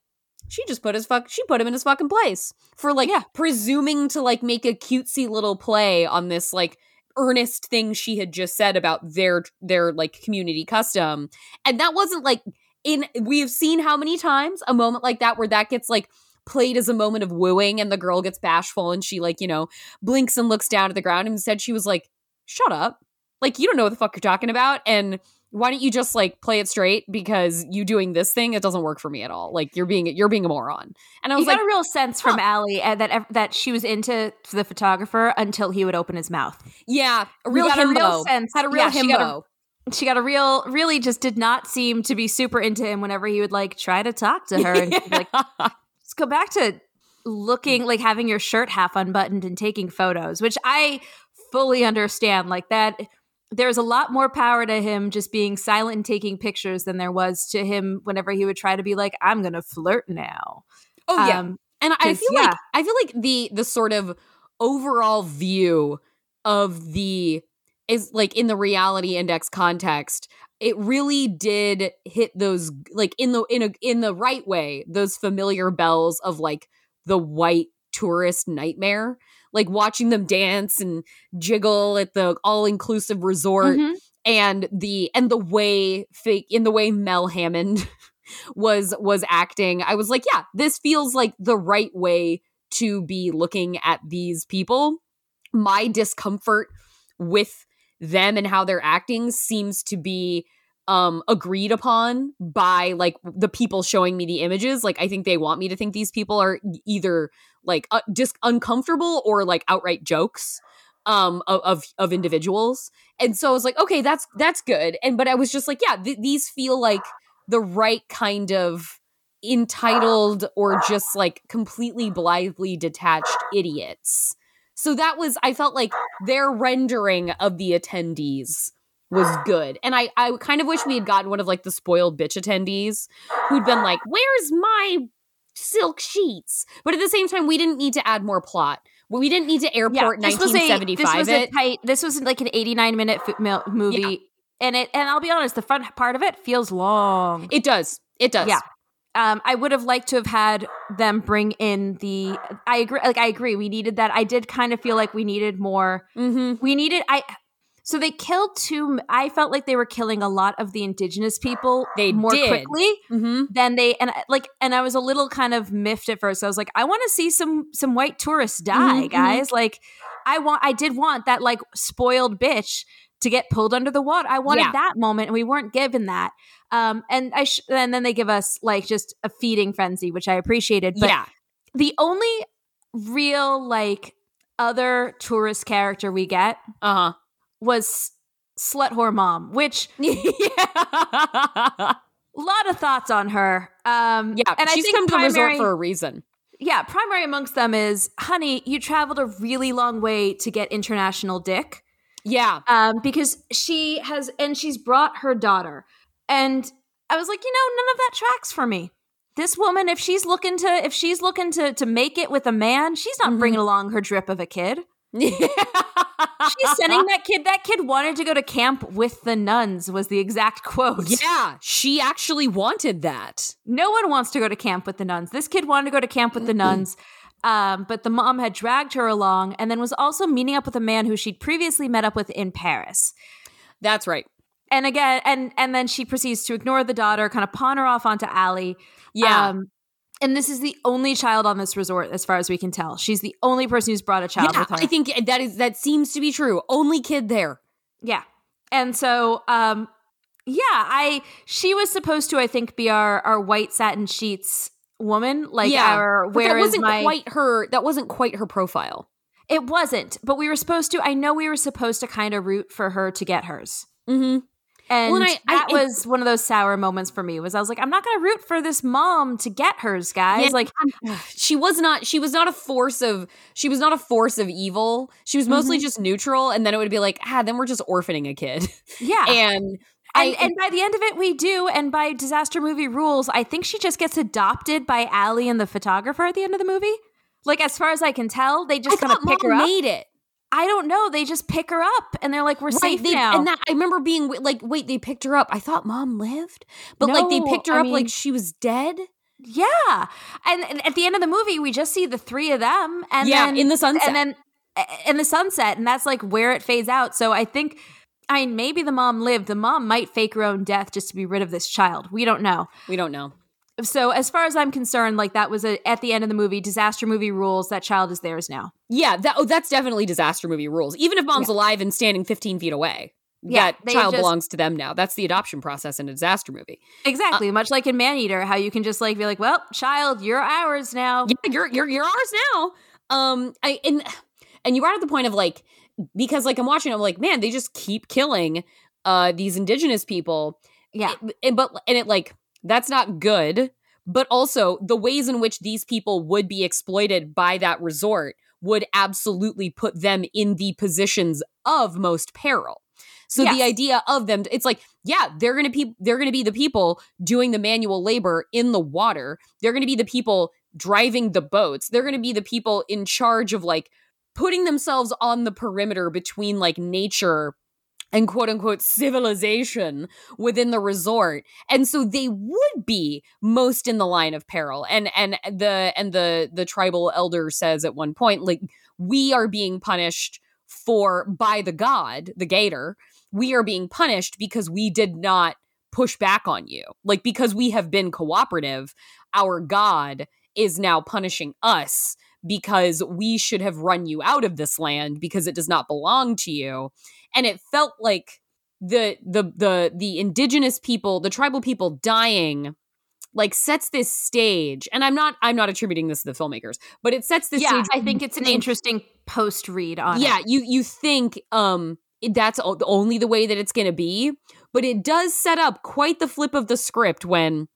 she just put his fuck she put him in his fucking place for like Yeah. presuming to like make a cutesy little play on this like earnest thing she had just said about their their like community custom and that wasn't like in we've seen how many times a moment like that where that gets like played as a moment of wooing and the girl gets bashful and she like you know blinks and looks down at the ground and said she was like shut up like you don't know what the fuck you're talking about and why don't you just like play it straight? Because you doing this thing it doesn't work for me at all. Like you're being you're being a moron. And i You was got like a real sense from Allie uh, that that she was into the photographer until he would open his mouth. yeah a real got a himbo. real sense- had a real yeah, she got a- himbo. She got a real, really just did not seem to be super into him whenever he would like try to talk to her and she'd like, let's go back to looking like having your shirt half unbuttoned and taking photos, which I fully understand. Like that, there's a lot more power to him just being silent and taking pictures than there was to him whenever he would try to be like, I'm gonna flirt now. oh yeah Um, And I feel yeah. like I feel like the the sort of overall view of the is like in the reality index context, it really did hit those like in the in a in the right way, those familiar bells of like the white tourist nightmare. Like watching them dance and jiggle at the all-inclusive resort Mhm. and the and the way fake in the way Mel Hammond was was acting i was like yeah this feels like the right way to be looking at these people my discomfort with them and how they're acting seems to be um agreed upon by like the people showing me the images like i think they want me to think these people are either like uh, just uncomfortable or like outright jokes um of, of of individuals and so i was like okay that's that's good and but i was just like yeah th- these feel like the right kind of entitled or just like completely blithely detached idiots. So that was I felt like their rendering of the attendees was good. And I I kind of wish we had gotten one of like the spoiled bitch attendees who'd been like, "Where's my silk sheets?" But at the same time, we didn't need to add more plot. We didn't need to airport this was a- 1975 this was a tight. This was like an 89 minute f- mil- movie, and it. And I'll be honest, the front part of it feels long. it does. It does. Yeah. Um, I would have liked to have had them bring in the. I agree. Like I agree, we needed that. I did kind of feel like we needed more. Mm-hmm. We needed. I. So they killed two. I felt like they were killing a lot of the indigenous people. They more did. quickly Mm-hmm. than they and I- like. And I was a little kind of miffed at first. I was like, I want to see some some white tourists die, Mhm, mhm. guys. Like, I want. I did want that like spoiled bitch to get pulled under the water. I wanted Yeah. that moment, and we weren't given that. Um, and I sh- and then they give us like just a feeding frenzy, which I appreciated. But yeah. the only real like other tourist character we get Uh-huh. Was slut whore mom, which yeah. a lot of thoughts on her. Um, Yeah, and I she's think come to a resort primary- for a reason. yeah, primary amongst them is, honey, you traveled a really long way to get international dick. Yeah. um, because she has and she's brought her daughter and i was like you know none of that tracks for me this woman if she's looking to if she's looking to to make it with a man she's not Mhm. bringing along her drip of a kid she's she's sending that kid that kid wanted to go to camp with the nuns was the exact quote Yeah, she actually wanted that. no one wants to go to camp with the nuns this kid wanted to go to camp with the nuns um, but the mom had dragged her along and then was also meeting up with a man who she'd previously met up with in paris That's right. and again and and then she proceeds to ignore the daughter kind of pawn her off onto Allie. Yeah. Um, and this is the only child on this resort as far as we can tell she's the only person who's brought a child yeah, with her I think that is that seems to be true. Only kid there. yeah and so um yeah i she was supposed to i think be our our white satin sheets woman like Yeah, our where that wasn't my quite her. That wasn't quite her profile. it wasn't but we were supposed to i know we were supposed to kind of root for her to get hers Mm-hmm. And, Well, and I- I- that was one of those sour moments for me. Was I was like, I'm not going to root for this mom to get hers, guys. Yeah. Like, she was not she was not a force of she was not a force of evil she was mostly Mhm. just neutral and then it would be like ah then we're just orphaning a kid yeah. and And, I, and by the end of it, we do. And by disaster movie rules, I think she just gets adopted by Allie and the photographer at the end of the movie. Like, as far as I can tell, they just kind of pick her up. made it I don't know. They just pick her up and they're like, we're safe they, now. and that I remember being like wait they picked her up I thought mom lived but like they picked her I up like she was dead yeah. And, and at the end of the movie, we just see the three of them. And yeah then, in the sunset and then in the sunset. And that's like where it fades out. So I think. I mean, maybe the mom lived. The mom might fake her own death just to be rid of this child. We don't know. we don't know So, as far as I'm concerned, like that was a, at the end of the movie, disaster movie rules. That child is theirs now. yeah that oh that's definitely disaster movie rules even if mom's Yeah. alive and standing 15 feet away Yeah, that child just- belongs to them now that's the adoption process in a disaster movie Exactly, much like in Maneater, how you can just like be like, "Well, child, you're ours now." yeah, you're you're you're ours now. Um, I and and you brought up the point of like because like I'm watching, I'm like, man, they just keep killing uh these indigenous people. Yeah, It- and but and it like that's not good. But also the ways in which these people would be exploited by that resort would absolutely put them in the positions of most peril. So the idea of them, it's like, yeah, they're gonna be they're gonna be the people doing the manual labor in the water. They're gonna be the people driving the boats. They're gonna be the people in charge of like putting themselves on the perimeter between like nature and quote unquote civilization within the resort. And so they would be most in the line of peril. And and the and the the tribal elder says at one point like we are being punished for by the god the gator. We are being punished because we did not push back on you. Like because we have been cooperative our god is now punishing us because we should have run you out of this land because it does not belong to you and it felt like the the the the indigenous people the tribal people dying like sets this stage and i'm not i'm not attributing this to the filmmakers but it sets this yeah. stage I think it's an interesting post read on. yeah it. you you think um that's only the way that it's going to be but it does set up quite the flip of the script when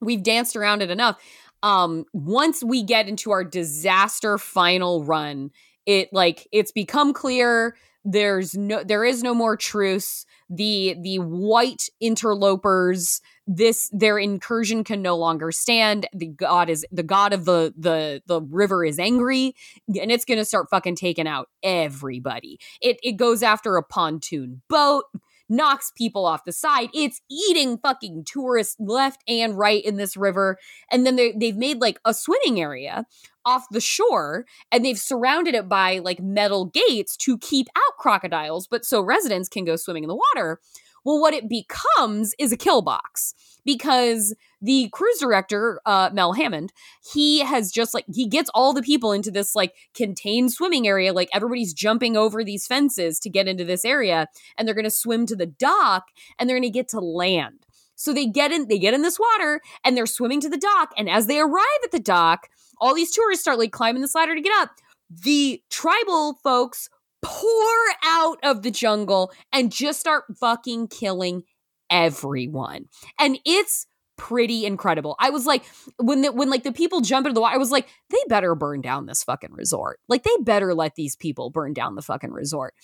we've danced around it enough um once we get into our disaster final run it like it's become clear there's no there is no more truce. The the white interlopers this their incursion can no longer stand. The god is the god of the the the river is angry and it's gonna start fucking taking out everybody. It it goes after a pontoon boat knocks people off the side. It's eating fucking tourists left and right in this river. And then they, they've made like a swimming area off the shore and they've surrounded it by like metal gates to keep out crocodiles but so residents can go swimming in the water well what it becomes is a kill box because the cruise director uh mel hammond he has just like he gets all the people into this like contained swimming area like everybody's jumping over these fences to get into this area and they're going to swim to the dock and they're going to get to land. So they get in they get in this water and they're swimming to the dock and as they arrive at the dock all these tourists start like climbing this ladder to get up. The tribal folks pour out of the jungle and just start fucking killing everyone. And it's pretty incredible. I was like when the when like the people jump into the water i was like they better burn down this fucking resort. Like they better let these people burn down the fucking resort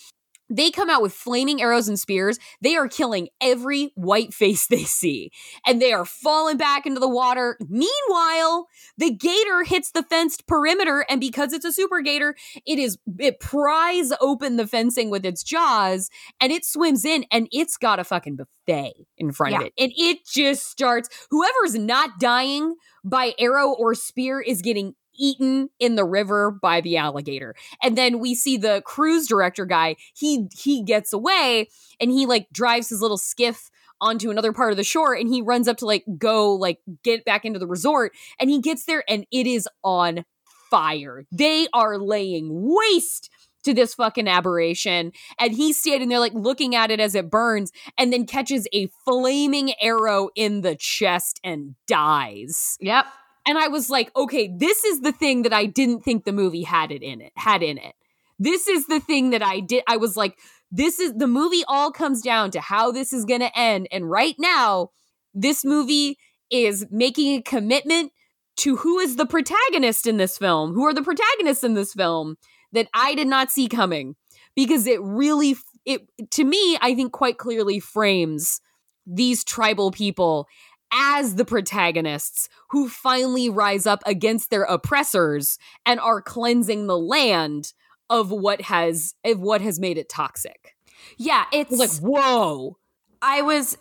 they come out with flaming arrows and spears. They are killing every white face they see, and they are falling back into the water. Meanwhile, the gator hits the fenced perimeter, and because it's a super gator, it is it pries open the fencing with its jaws, and it swims in, and it's got a fucking buffet in front of it, and it just starts. Whoever's not dying by arrow or spear is getting eaten in the river by the alligator. And then we see the cruise director guy, he he gets away and he like drives his little skiff onto another part of the shore and he runs up to like go like get back into the resort and he gets there and it is on fire. They are laying waste to this fucking aberration and he's standing there like looking at it as it burns and then catches a flaming arrow in the chest and dies. Yep. And I was like, okay, this is the thing that I didn't think the movie had it in it, had in it. This is the thing that I did. I was like, this is the movie all comes down to how this is going to end. And right now, this movie is making a commitment to who is the protagonist in this film, who are the protagonists in this film that I did not see coming because it really it to me I think quite clearly frames these tribal people as the protagonists who finally rise up against their oppressors and are cleansing the land of what has of what has made it toxic. Yeah, it's like whoa. I was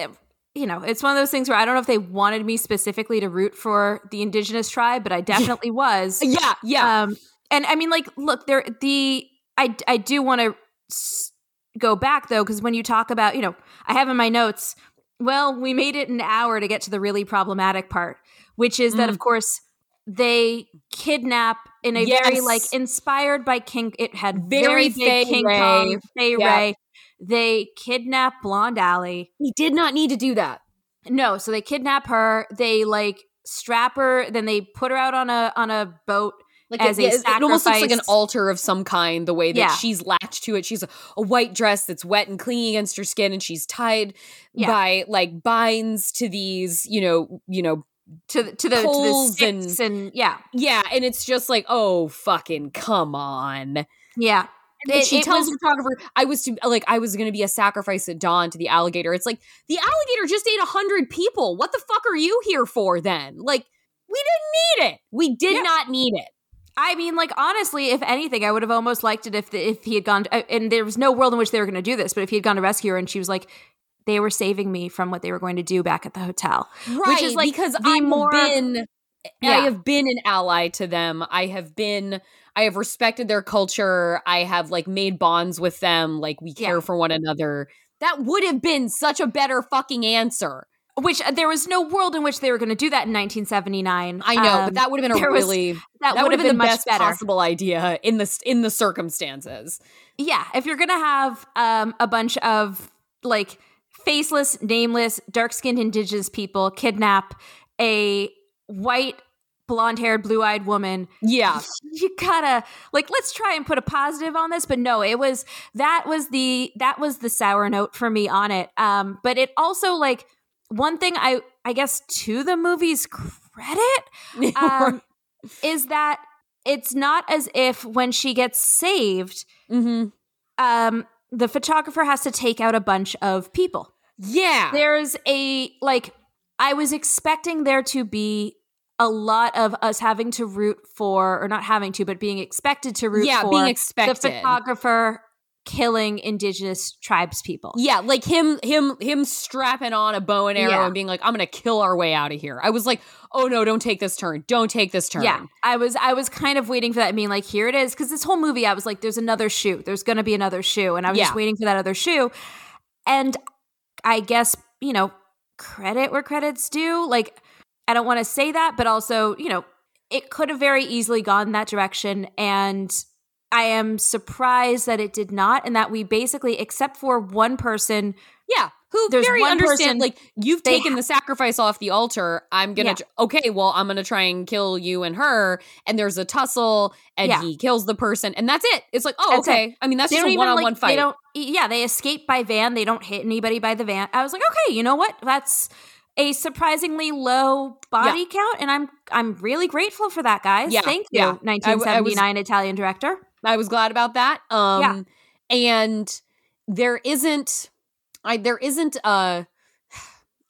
you know, it's one of those things where I don't know if they wanted me specifically to root for the indigenous tribe, but I definitely was. Yeah, yeah. Um, and I mean, like, look, there the I I do want to s- go back though, because when you talk about, you know, I have in my notes. Well, we made it an hour to get to the really problematic part, which is that, Mm. of course, they kidnap in a very like inspired by King. It had Very very, big King Wray. Kong, Fay Yeah. Wray. They kidnap Blonde Alley. He did not need to do that. No, so they kidnap her. They like strap her. Then they put her out on a on a boat. Like As it, a it- it almost looks like an altar of some kind. The way that Yeah. she's latched to it, she's a, a white dress that's wet and clinging against her skin, and she's tied Yeah. by like binds to these, you know, you know, to the to the, to the Poles sticks and, yeah yeah. And it's just like, oh, fucking come on. yeah And It- she it tells was- the photographer, "I was to like I was going to be a sacrifice at dawn to the alligator." It's like the alligator just ate a hundred people. What the fuck are you here for then? Like we didn't need it. We did Yeah. not need it. I mean, like honestly, if anything, I would have almost liked it if the, if he had gone. To, and there was no world in which they were going to do this, but if he had gone to rescue her and she was like, they were saving me from what they were going to do back at the hotel. right is, like, because I have more- been I have been an ally to them. I have been I have respected their culture. I have like made bonds with them. Like we care Yeah. for one another. That would have been such a better fucking answer. Which uh, there was no world in which they were going to do that in 1979. I know, Um, but that would have been a there was- really that, that would have been, the much best better. possible idea in the in the circumstances. Yeah, if you're gonna have um, a bunch of like faceless, nameless, dark-skinned indigenous people kidnap a white, blonde-haired, blue-eyed woman, Yeah. you gotta like let's try and put a positive on this. But no, it was that was the that was the sour note for me on it. Um, but it also like one thing I I guess to the movie's credit um, is that it's not as if when she gets saved hmm um the photographer has to take out a bunch of people Yeah. there's a like i was expecting there to be a lot of us having to root for or not having to but being expected to root yeah, for being expected. the photographer killing indigenous tribes people Yeah, like him him him strapping on a bow and arrow Yeah. and being like, I'm gonna kill our way out of here. I was like, oh no, don't take this turn. Don't take this turn. Yeah, I was I was kind of waiting for that, being like, here it is, because this whole movie, I was like, there's another shoe, there's gonna be another shoe, and I was Yeah. just waiting for that other shoe, and I guess you know, credit where credit's due. Like, I don't want to say that, but also, you know, it could have very easily gone that direction, and I am surprised that it did not, and that we basically, except for one person, Yeah. Who There's very one understand person- like you've taken ha- the sacrifice off the altar. I'm gonna Yeah. tr- okay, well, I'm gonna try and kill you and her, and there's a tussle, and Yeah. he kills the person, and that's it. It's like, oh, That's okay. I mean, that's they just a one on one they fight. don't yeah they escape by van they don't hit anybody by the van i was like okay you know what that's a surprisingly low body count and i'm i'm really grateful for that guys Yeah, thank you yeah. I w- I was- 1979 italian director I was glad about that. Um Yeah. and there isn't I there isn't a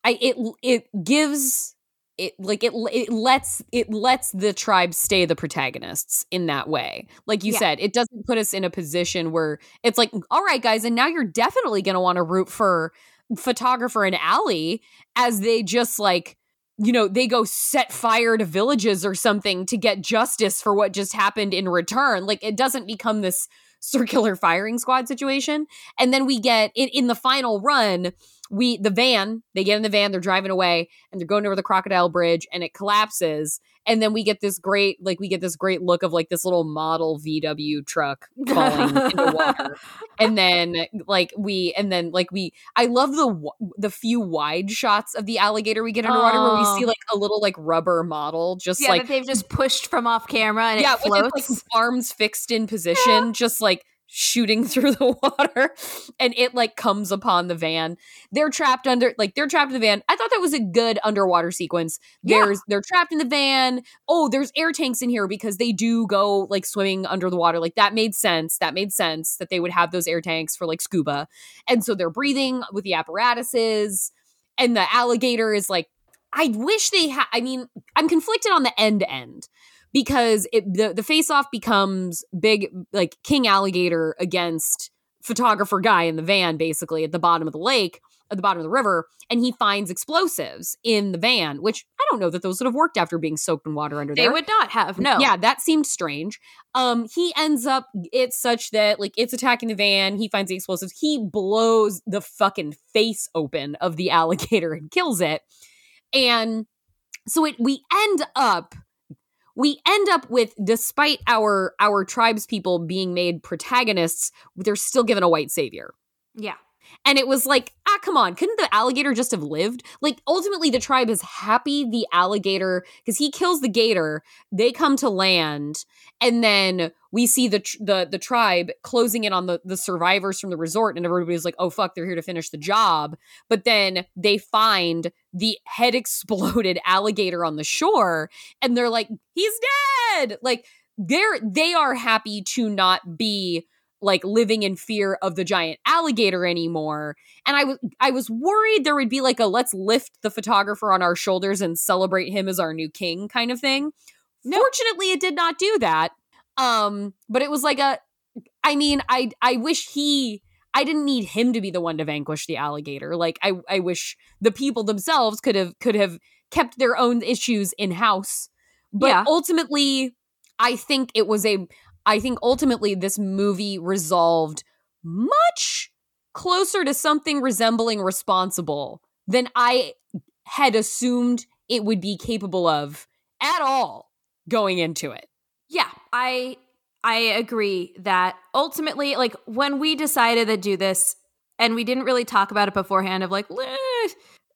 I it it gives it like it it lets it lets the tribe stay the protagonists in that way. Like you Yeah. said, it doesn't put us in a position where it's like, all right, guys, and now you're definitely going to want to root for photographer and Allie as they just like you know they go set fire to villages or something to get justice for what just happened in return. Like it doesn't become this circular firing squad situation. And then we get in, in the final run we the van they get in the van they're driving away and they're going over the crocodile bridge and it collapses and then we get this great like we get this great look of like this little model vw truck falling into water. And then like we and then like we i love the w- the few wide shots of the alligator we get underwater where we Oh. see like a little like rubber model just yeah like they've just pushed from off camera and yeah it with floats its like arms fixed in position just like shooting through the water and it like comes upon the van. They're trapped under like they're trapped in the van. I thought that was a good underwater sequence. Yeah. There's they're trapped in the van. Oh, there's air tanks in here because they do go like swimming under the water. Like that made sense. That made sense that they would have those air tanks for like scuba. And so they're breathing with the apparatuses and the alligator is like I wish they had I mean, I'm conflicted on the end end because it the the face off becomes big like king alligator against photographer guy in the van basically at the bottom of the lake at the bottom of the river and he finds explosives in the van which i don't know that those would have worked after being soaked in water under They there they would not have. No. yeah that seemed strange um he ends up it's such that like it's attacking the van he finds the explosives he blows the fucking face open of the alligator and kills it and so it we end up we end up with despite our our tribes people being made protagonists they're still given a white savior Yeah. And it was like ah come on couldn't the alligator just have lived? Like ultimately the tribe is happy the alligator because he kills the gator they come to land and then we see the tr- the the tribe closing in on the the survivors from the resort and everybody's like oh fuck they're here to finish the job. But then they find the head exploded alligator on the shore and they're like he's dead! Like they're they are happy to not be like living in fear of the giant alligator anymore. And i was i was worried there would be like a let's lift the photographer on our shoulders and celebrate him as our new king kind of thing. Fortunately it did not do that. Um but it was like a i mean i i wish he i didn't need him to be the one to vanquish the alligator. Like i i wish the people themselves could have could have kept their own issues in house but Yeah. ultimately i think it was a i think ultimately this movie resolved much closer to something resembling responsible than i had assumed it would be capable of at all going into it Yeah, I I agree that ultimately, like when we decided to do this, and we didn't really talk about it beforehand, of like, "Eh,"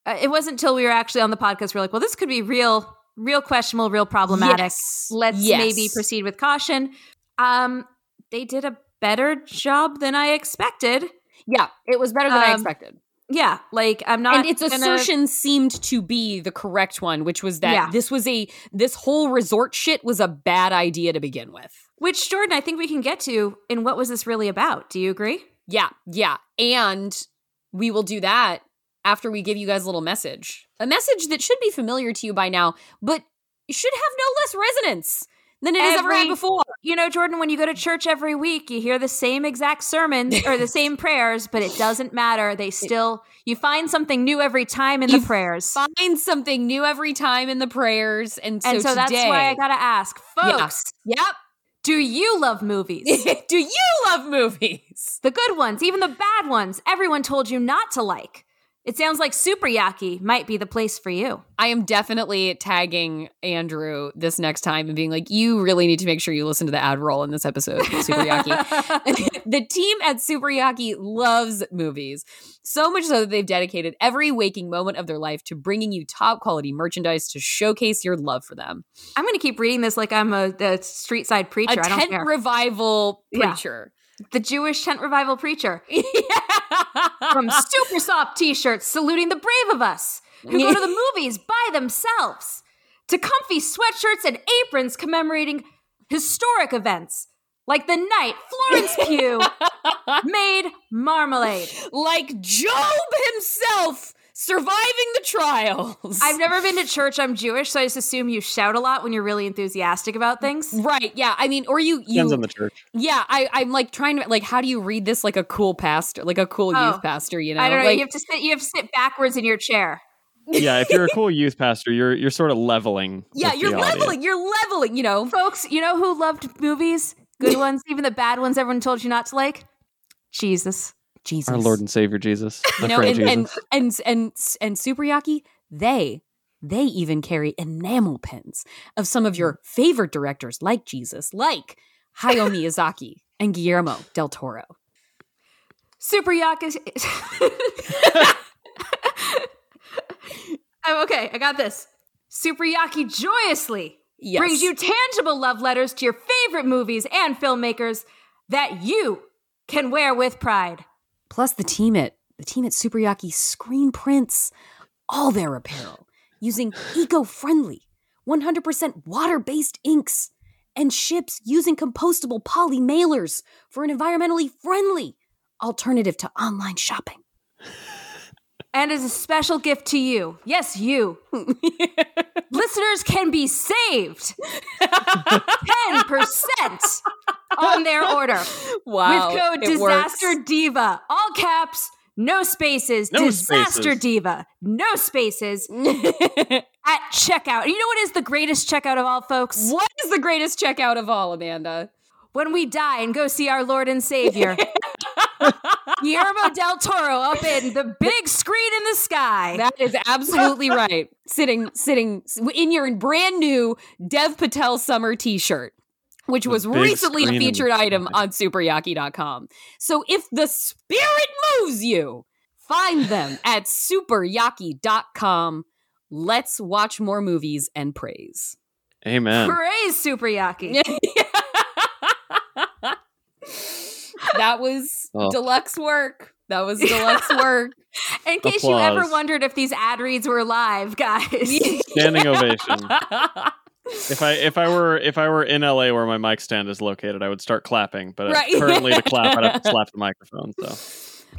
uh, it wasn't until we were actually on the podcast we're like, well, this could be real, real questionable, real problematic. Yes. Let's Yes. maybe proceed with caution. Um, they did a better job than I expected. Yeah, it was better than I Um, expected. Yeah, like I'm not. and its gonna- assertion seemed to be the correct one, which was that Yeah. this was a this whole resort shit was a bad idea to begin with. which Jordan, I think we can get to. In what was this really about? Do you agree? Yeah, yeah. And we will do that after we give you guys a little message. A message that should be familiar to you by now, but should have no less resonance than it has ever had before. You know, Jordan, when you go to church every week, you hear the same exact sermons or the same prayers, but it doesn't matter. They still, you find something new every time in the prayers. Find something new every time in the prayers. And so, and so that's why I got to ask, Yeah. folks, Yep. do you love movies? Do you love movies? the good ones, even the bad ones, everyone told you not to like. It sounds like Super Yaki might be the place for you. I am definitely tagging Andrew this next time and being like, you really need to make sure you listen to the ad roll in this episode of Super Yaki. the team at Super Yaki loves movies, so much so that they've dedicated every waking moment of their life to bringing you top quality merchandise to showcase your love for them. I'm going to keep reading this like I'm a, a street side preacher. A I don't tent revival Yeah. The Jewish tent revival preacher. yeah. from super soft t-shirts saluting the brave of us who go to the movies by themselves to comfy sweatshirts and aprons commemorating historic events like the night Florence Pugh made marmalade. like Job himself surviving the trials. I've never been to church. I'm Jewish, so I just assume you shout a lot when you're really enthusiastic about things. Right. Yeah. I mean, or you Depends you on the church. Yeah, I, I'm like trying to like, how do you read this like a cool pastor, like a cool Oh. youth pastor? You know, I don't know. Like, you have to sit. You have to sit backwards in your chair. Yeah, if you're a cool youth pastor, you're you're sort of leveling. yeah, you're the audience. leveling. You're leveling. You know, Folks, you know who loved movies? Good ones, even the bad ones everyone told you not to like? Jesus. Jesus, Our Lord and Savior Jesus, my You know, and, and Jesus. and and and Super Yaki, they they even carry enamel pins of some of your favorite directors, like Jesus, like Hayao Miyazaki and Guillermo del Toro. Super Yak is. I'm okay. I got this. Super Yaki joyously Yes. brings you tangible love letters to your favorite movies and filmmakers that you can wear with pride. Plus, the team at the team at Super Yaki screen prints all their apparel using eco-friendly, 100% water-based inks and ships using compostable poly mailers for an environmentally friendly alternative to online shopping. And as a special gift to you, yes, you, listeners can be saved 10% on their order Wow. with code Disaster. Diva. All caps, no spaces. No Disaster spaces. Diva, no spaces at checkout. You know what is the greatest checkout of all, folks? what is the greatest checkout of all, Amanda? When we die and go see our Lord and Savior. Guillermo del Toro up in the big screen in the sky. That is absolutely right. Sitting, sitting in your brand new Dev Patel summer T-shirt, which was recently a screen in the featured item sky. on SuperYaki.com. So if the spirit moves you, find them at SuperYaki.com. Let's watch more movies and praise. Amen. Praise Super Yaki. that was Oh. deluxe work. That was deluxe work. In case you ever wondered if these ad reads were live, guys. Standing ovation. If I if I were if I were in LA where my mic stand is located, I would start clapping. But Right. currently, to clap, I'd have to slap the microphone. So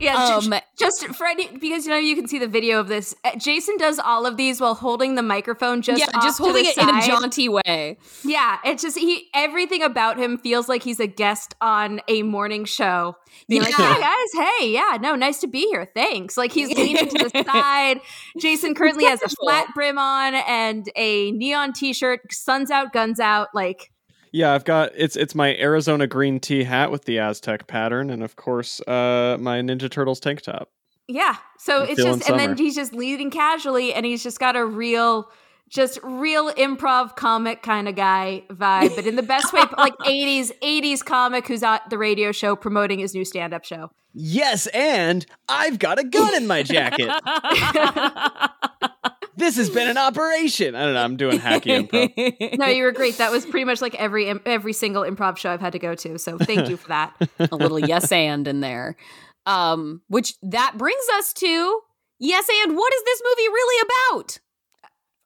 yeah, Um, just for any, because you know you can see the video of this. uh, Jason does all of these while holding the microphone just yeah, just holding it in a jaunty way. Yeah, it's just he everything about him feels like he's a guest on a morning show. Being like, Yeah. "Hey guys, hey, yeah, no, nice to be here. Thanks." Like he's leaning to the side. Jason currently has a flat brim on and a neon t-shirt, suns out, guns out, like yeah, I've got it's it's my Arizona green tea hat with the Aztec pattern, and of course, uh, my Ninja Turtles tank top. Yeah. So I'm it's just, and then he's just leading casually, and he's just got a real, just real improv comic kind of guy vibe, but in the best way, like '80s '80s comic who's at the radio show promoting his new stand up show. Yes, and I've got a gun in my jacket. this has been an operation. I don't know. I'm doing hacky improv. No, you were great. That was pretty much like every every single improv show I've had to go to. So thank you for that. a little yes and in there. Um, which that brings us to yes and what is this movie really about?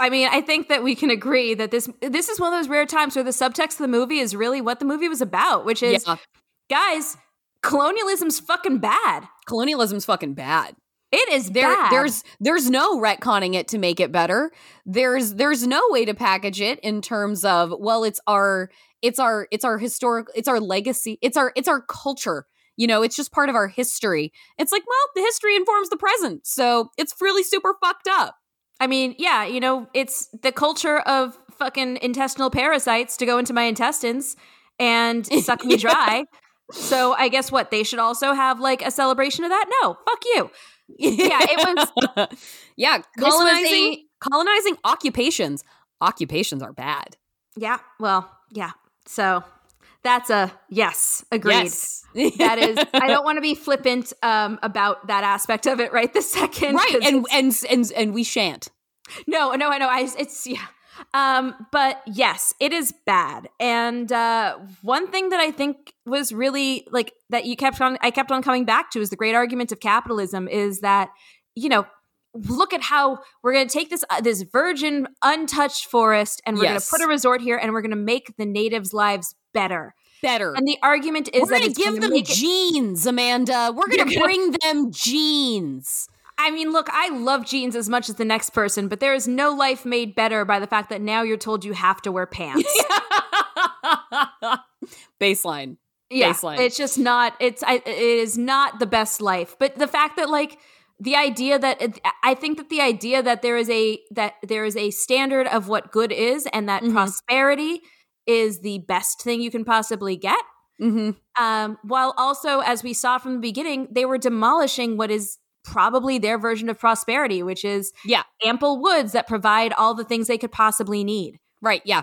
I mean, I think that we can agree that this this is one of those rare times where the subtext of the movie is really what the movie was about, which is yeah, guys, colonialism's fucking bad. colonialism's fucking bad. It is There, bad. there's there's no retconning it to make it better. There's there's no way to package it in terms of well, it's our it's our it's our historic it's our legacy it's our it's our culture. You know, it's just part of our history. It's like, well, the history informs the present, so it's really super fucked up. I mean, yeah, you know, it's the culture of fucking intestinal parasites to go into my intestines and suck me dry. So I guess what they should also have like a celebration of that. No, fuck you. Yeah, it was. yeah, was colonizing a- colonizing occupations. Occupations are bad. Yeah, well, yeah. So that's a yes, agreed. Yes. That is. I don't want to be flippant um, about that aspect of it right this second. right, and, and and and we shan't. No, no, I know. I it's yeah. Um, but yes, it is bad. And uh one thing that I think was really like that you kept on I kept on coming back to is the great argument of capitalism is that, you know, look at how we're going to take this uh, this virgin untouched forest and we're going to put a resort here and we're going to make the natives' lives better. Better. And the argument is We're that gonna give them it- Amanda. We're You're gonna- bring them genes. I mean, look, I love jeans as much as the next person, but there is no life made better by the fact that now you're told you have to wear pants. Baseline. yeah, baseline. it's just not. It's I, it is not the best life. But the fact that like the idea that I think that the idea that there is a that there is a standard of what good is, and that Mhm. prosperity is the best thing you can possibly get. Mm-hmm. Um, while also, as we saw from the beginning, they were demolishing what is probably their version of prosperity, which is Yeah. ample woods that provide all the things they could possibly need. Right. Yeah.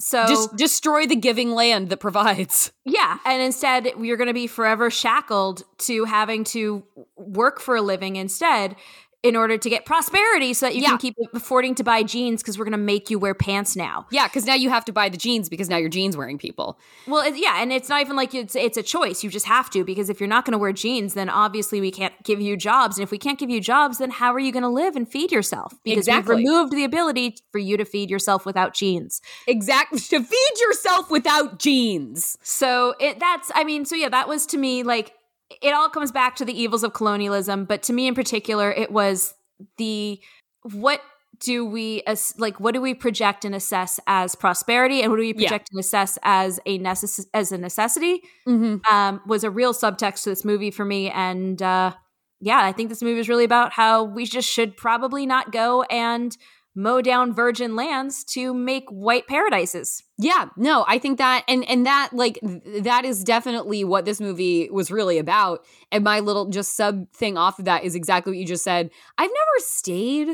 So Just destroy the giving land that provides. yeah, and instead you're going to be forever shackled to having to work for a living instead. In order to get prosperity so that you Yeah. can keep affording to buy jeans because we're going to make you wear pants now. Yeah, because now you have to buy the jeans because now you're jeans wearing people. Well, it, yeah, and it's not even like it's it's a choice. You just have to because if you're not going to wear jeans, then obviously we can't give you jobs, and if we can't give you jobs, then how are you going to live and feed yourself? Because Exactly. we've removed the ability for you to feed yourself without jeans. Exactly. To feed yourself without jeans. So it that's I mean, so yeah, that was to me like it all comes back to the evils of colonialism, but to me in particular, it was the what do we as like what do we project and assess as prosperity and what do we Yeah. project and assess as a necess- as a necessity Mm-hmm. um, was a real subtext to this movie for me and uh, yeah i think this movie is really about how we just should probably not go and mow down virgin lands to make white paradises Yeah, no, I think that and and that like th- that is definitely what this movie was really about. And my little just sub thing off of that is exactly what you just said. I've never stayed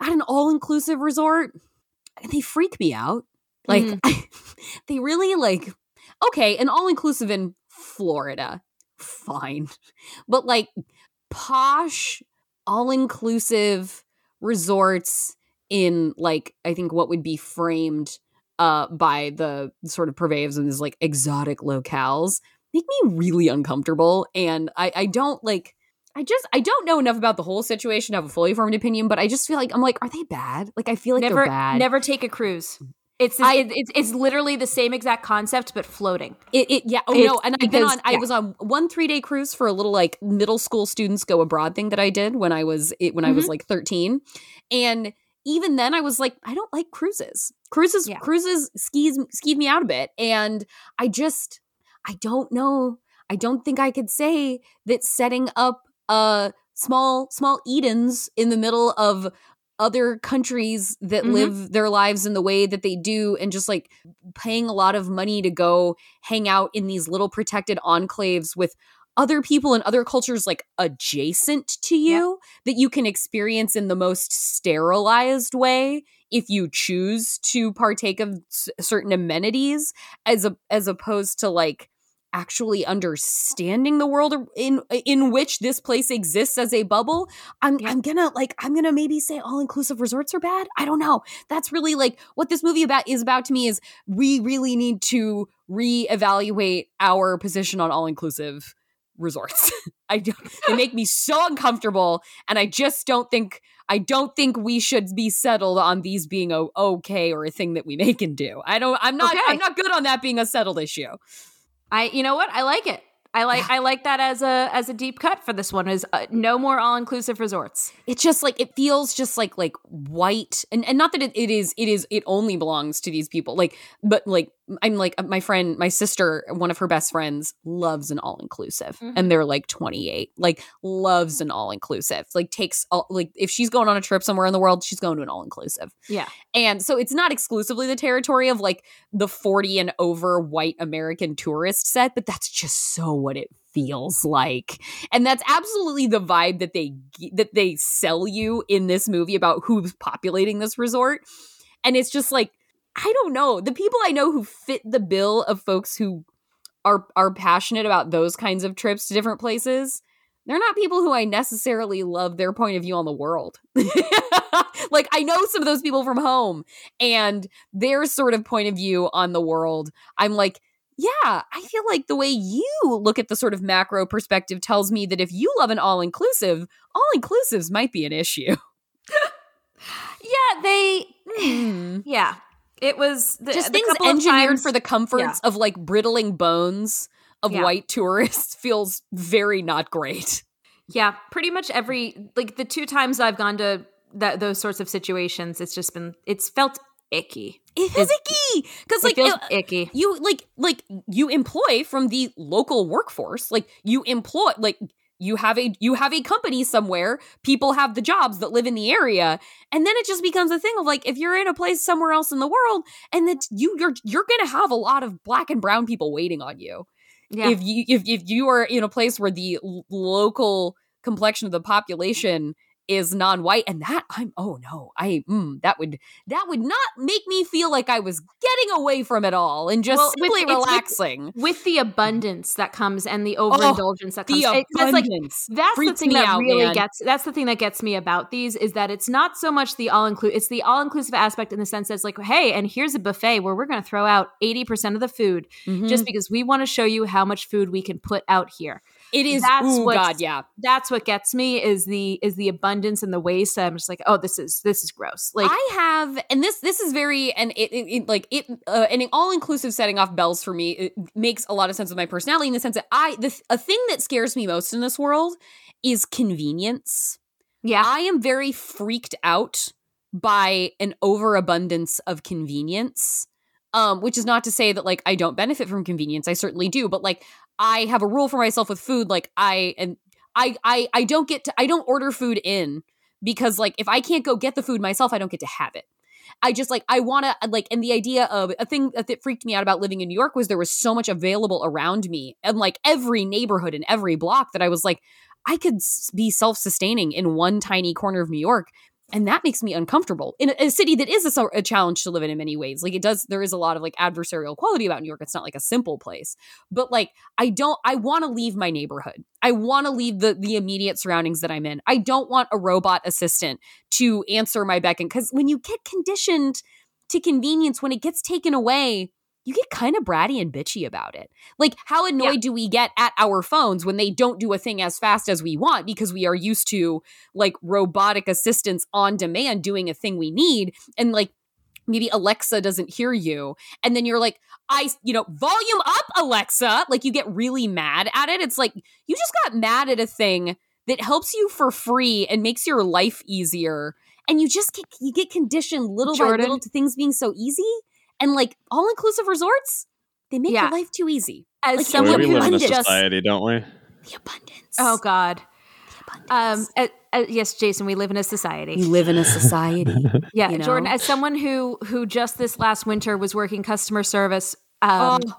at an all-inclusive resort. They freak me out. Like mm. they really like okay, an all-inclusive in Florida. Fine. But like posh all-inclusive resorts in like I think what would be framed uh by the sort of purveyors of these like exotic locales make me really uncomfortable and I I don't like I just I don't know enough about the whole situation to have a fully formed opinion, but I just feel like I'm like, are they bad? Like I feel like never they're bad. never take a cruise it's I- it's it's literally the same exact concept but floating It, it yeah. Oh It's no, and I've been on. I was on one three day cruise for a little like middle school students go abroad thing that I did when I was it when I was like thirteen, and even then I was like, I don't like cruises. Cruises, Yeah. cruises skis skied me out a bit, and I just I don't know. I don't think I could say that setting up a small small Edens in the middle of other countries that Mhm. live their lives in the way that they do and just like paying a lot of money to go hang out in these little protected enclaves with other people and other cultures like adjacent to you that you can experience in the most sterilized way if you choose to partake of s- certain amenities as a as opposed to like actually understanding the world in in which this place exists as a bubble. I'm Yeah. i'm gonna like i'm gonna maybe say all inclusive resorts are bad? I don't know. That's really like what this movie about is about to me is we really need to reevaluate our position on all inclusive resorts i don't they make me so uncomfortable and i just don't think i don't think we should be settled on these being o- okay or a thing that we make and do i don't i'm not Okay. i'm not good on that being a settled issue I you know what? I like it. I like I like that as a as a deep cut for this one is uh, no more all inclusive resorts. it's just like it feels just like like white and, and not that it, it is it is it only belongs to these people like but like i'm like uh, my friend my sister one of her best friends loves an all-inclusive Mhm. and they're like 28 like loves an all-inclusive like takes all like if she's going on a trip somewhere in the world she's going to an all-inclusive Yeah. and so it's not exclusively the territory of like the 40 and over white American tourist set, but that's just so what it feels like. And that's absolutely the vibe that they that they sell you in this movie about who's populating this resort. And it's just like I don't know, the people I know who fit the bill of folks who are are passionate about those kinds of trips to different places. They're not people who I necessarily love their point of view on the world. like I know some of those people from home and their sort of point of view on the world, I'm like, yeah, I feel like the way you look at the sort of macro perspective tells me that if you love an all inclusive, all inclusives might be an issue. Yeah, they Hmm. yeah. It was the, Just the things engineered times- for the comforts of like brittling bones of Yeah. white tourists feels very not great. Yeah, pretty much every like the two times I've gone to that those sorts of situations, it's just been it's felt icky. It is icky because like feels uh, icky. you like like you employ from the local workforce like you employ like you have a you have a company somewhere people have the jobs that live in the area and then it just becomes a thing of like if you're in a place somewhere else in the world and that you you're you're gonna have a lot of black and brown people waiting on you Yeah. if you if, if you are in a place where the local complexion of the population is non-white and that i'm oh no i mm, that would that would not make me feel like i was getting away from it all and just Well, simply with- relaxing with the abundance that comes and the overindulgence that comes. the it- that's like abundance that's the thing that out, really man. gets that's the thing that gets me about these is that it's not so much the all inclusive it's the all inclusive aspect in the sense that it's like hey and here's a buffet where we're going to throw out 80% of the food Mhm. just because we want to show you how much food we can put out here it is that's ooh, what's- god yeah that's what gets me is the is the abundance and the waste i'm just like oh this is this is gross like I have, and this this is very, and it, it, it like it, uh, an all inclusive setting off bells for me. It makes a lot of sense with my personality in the sense that I, the a thing that scares me most in this world is convenience. yeah I am very freaked out by an overabundance of convenience. Um, which is not to say that like I don't benefit from convenience. I certainly do, but like I have a rule for myself with food. Like I and I I I don't get to I don't order food in because like if I can't go get the food myself, I don't get to have it. I just like I want to uh, like and the idea of a thing that freaked me out about living in New York was there was so much available around me and like every neighborhood and every block that I was like I could be self-sustaining in one tiny corner of New York and that makes me uncomfortable. In a, a city that is a, a challenge to live in in many ways like it does there is a lot of like adversarial quality about new york. It's not like a simple place. But like i don't i want to leave my neighborhood. I want to leave the the immediate surroundings that i'm in. I don't want a robot assistant to answer my beckon because when you get conditioned to convenience when it gets taken away you get kind of bratty and bitchy about it. Like, how annoyed do we get at our phones when they don't do a thing as fast as we want because we are used to like robotic assistants on demand doing a thing we need? And like, maybe Alexa doesn't hear you. And then you're like, I, you know, volume up, Alexa. Like, you get really mad at it. It's like, you just got mad at a thing that helps you for free and makes your life easier. And you just get, you get conditioned little by little to things being so easy and like all inclusive resorts, they make Yeah. your life too easy. as like, someone who live in a just society, don't we? The abundance. oh god the um abundance. uh, uh, yes jason we live in a society you live in a society. Yeah, you know? Jordan, as someone who who just this last winter was working customer service, um, Oh.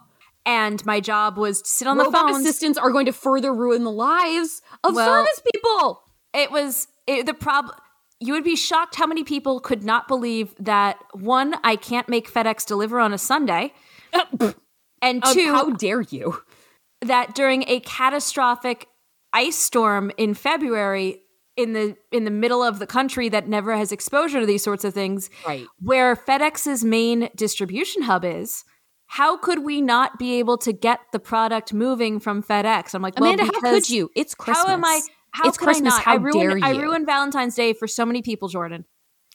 and my job was to sit on the Robot phone. assistants are going to further ruin the lives of Well- service people. It was it, the problem. You would be shocked how many people could not believe that one, I can't make FedEx deliver on a Sunday, and Um, two, how dare you? that during a catastrophic ice storm in February in the in the middle of the country that never has exposure to these sorts of things, Right. where FedEx's main distribution hub is, how could we not be able to get the product moving from FedEx? I'm like, well, Amanda, how could you? It's Christmas. How am I? How It's Christmas, I not? how I ruined. dare I ruined Valentine's Day for so many people, Jordan.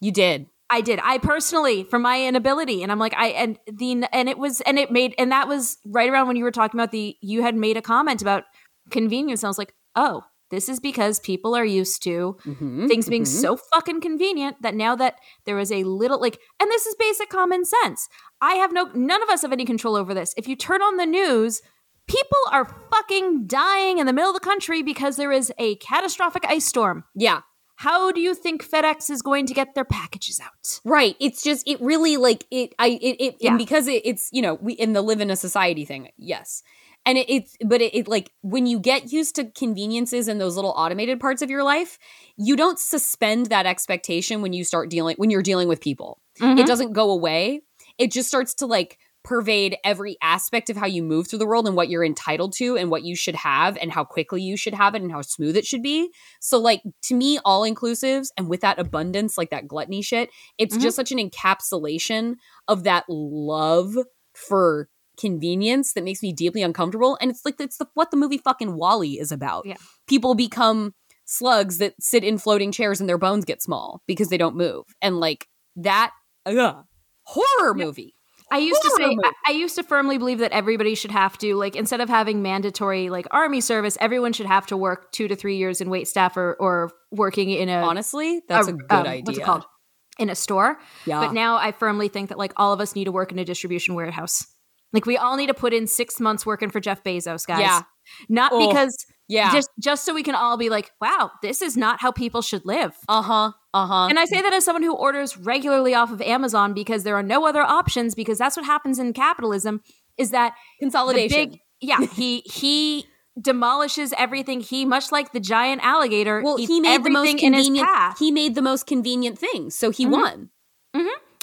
You did. I did. I personally, for my inability, and I'm like, I and the and it was and it made and that was right around when you were talking about the you had made a comment about convenience. And I was like, oh, this is because people are used to Mhm, things being mhm. so fucking convenient that now that there is a little like and this is basic common sense i have no none of us have any control over this if you turn on the news people are fucking dying in the middle of the country because there is a catastrophic ice storm Yeah. how do you think fedex is going to get their packages out Right. It's just it really like it I it, it Yeah. and because it, it's you know, we in the live in a society thing, yes. And it, it's but it, it like when you get used to conveniences and those little automated parts of your life, you don't suspend that expectation when you start dealing when you're dealing with people. It mm-hmm. doesn't go away. It just starts to like pervade every aspect of how you move through the world and what you're entitled to and what you should have and how quickly you should have it and how smooth it should be. So like to me all inclusives and with that abundance like that gluttony shit, it's Mhm. just such an encapsulation of that love for convenience that makes me deeply uncomfortable and it's like it's the, what the movie fucking WALL-E is about. Yeah. People become slugs that sit in floating chairs and their bones get small because they don't move. And like that ugh, horror movie. I used to say I, I used to firmly believe that everybody should have to like instead of having mandatory like army service, everyone should have to work two to three years in wait staff or or working in a Honestly, that's a, good um, idea. What's it called? In a store. Yeah. But now I firmly think that like all of us need to work in a distribution warehouse. Like we all need to put in six months working for Jeff Bezos, guys. Yeah. Not Oh, because yeah. just just so we can all be like, wow, this is not how people should live. uh-huh. Uh-huh. And I say that as someone who orders regularly off of Amazon because there are no other options because that's what happens in capitalism is that consolidation. big yeah, he he demolishes everything. He, much like the giant alligator, Well, he made the most everything in his convenient. He made the most convenient thing, so he Mhm. won.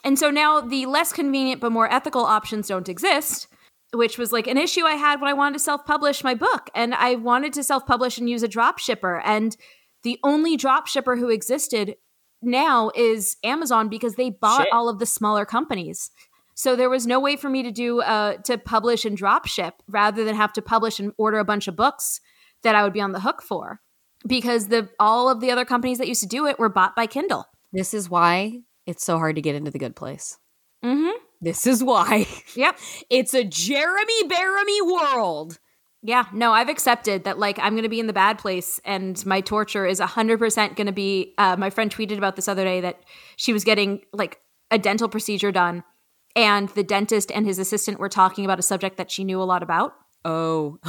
And so now the less convenient but more ethical options don't exist, which was like an issue I had when I wanted to self publish my book. And I wanted to self publish and use a drop shipper. And the only drop shipper who existed now is Amazon because they bought Shit. all of the smaller companies. So there was no way for me to do uh, to publish and drop ship rather than have to publish and order a bunch of books that I would be on the hook for because the all of the other companies that used to do it were bought by Kindle. This is why it's so hard to get into the good place. Mm-hmm. This is why Yep. it's a Jeremy Bearimy world. Yeah, no, I've accepted that like I'm going to be in the bad place and my torture is 100% going to be uh, my friend tweeted about this other day that she was getting like a dental procedure done and the dentist and his assistant were talking about a subject that she knew a lot about. Oh,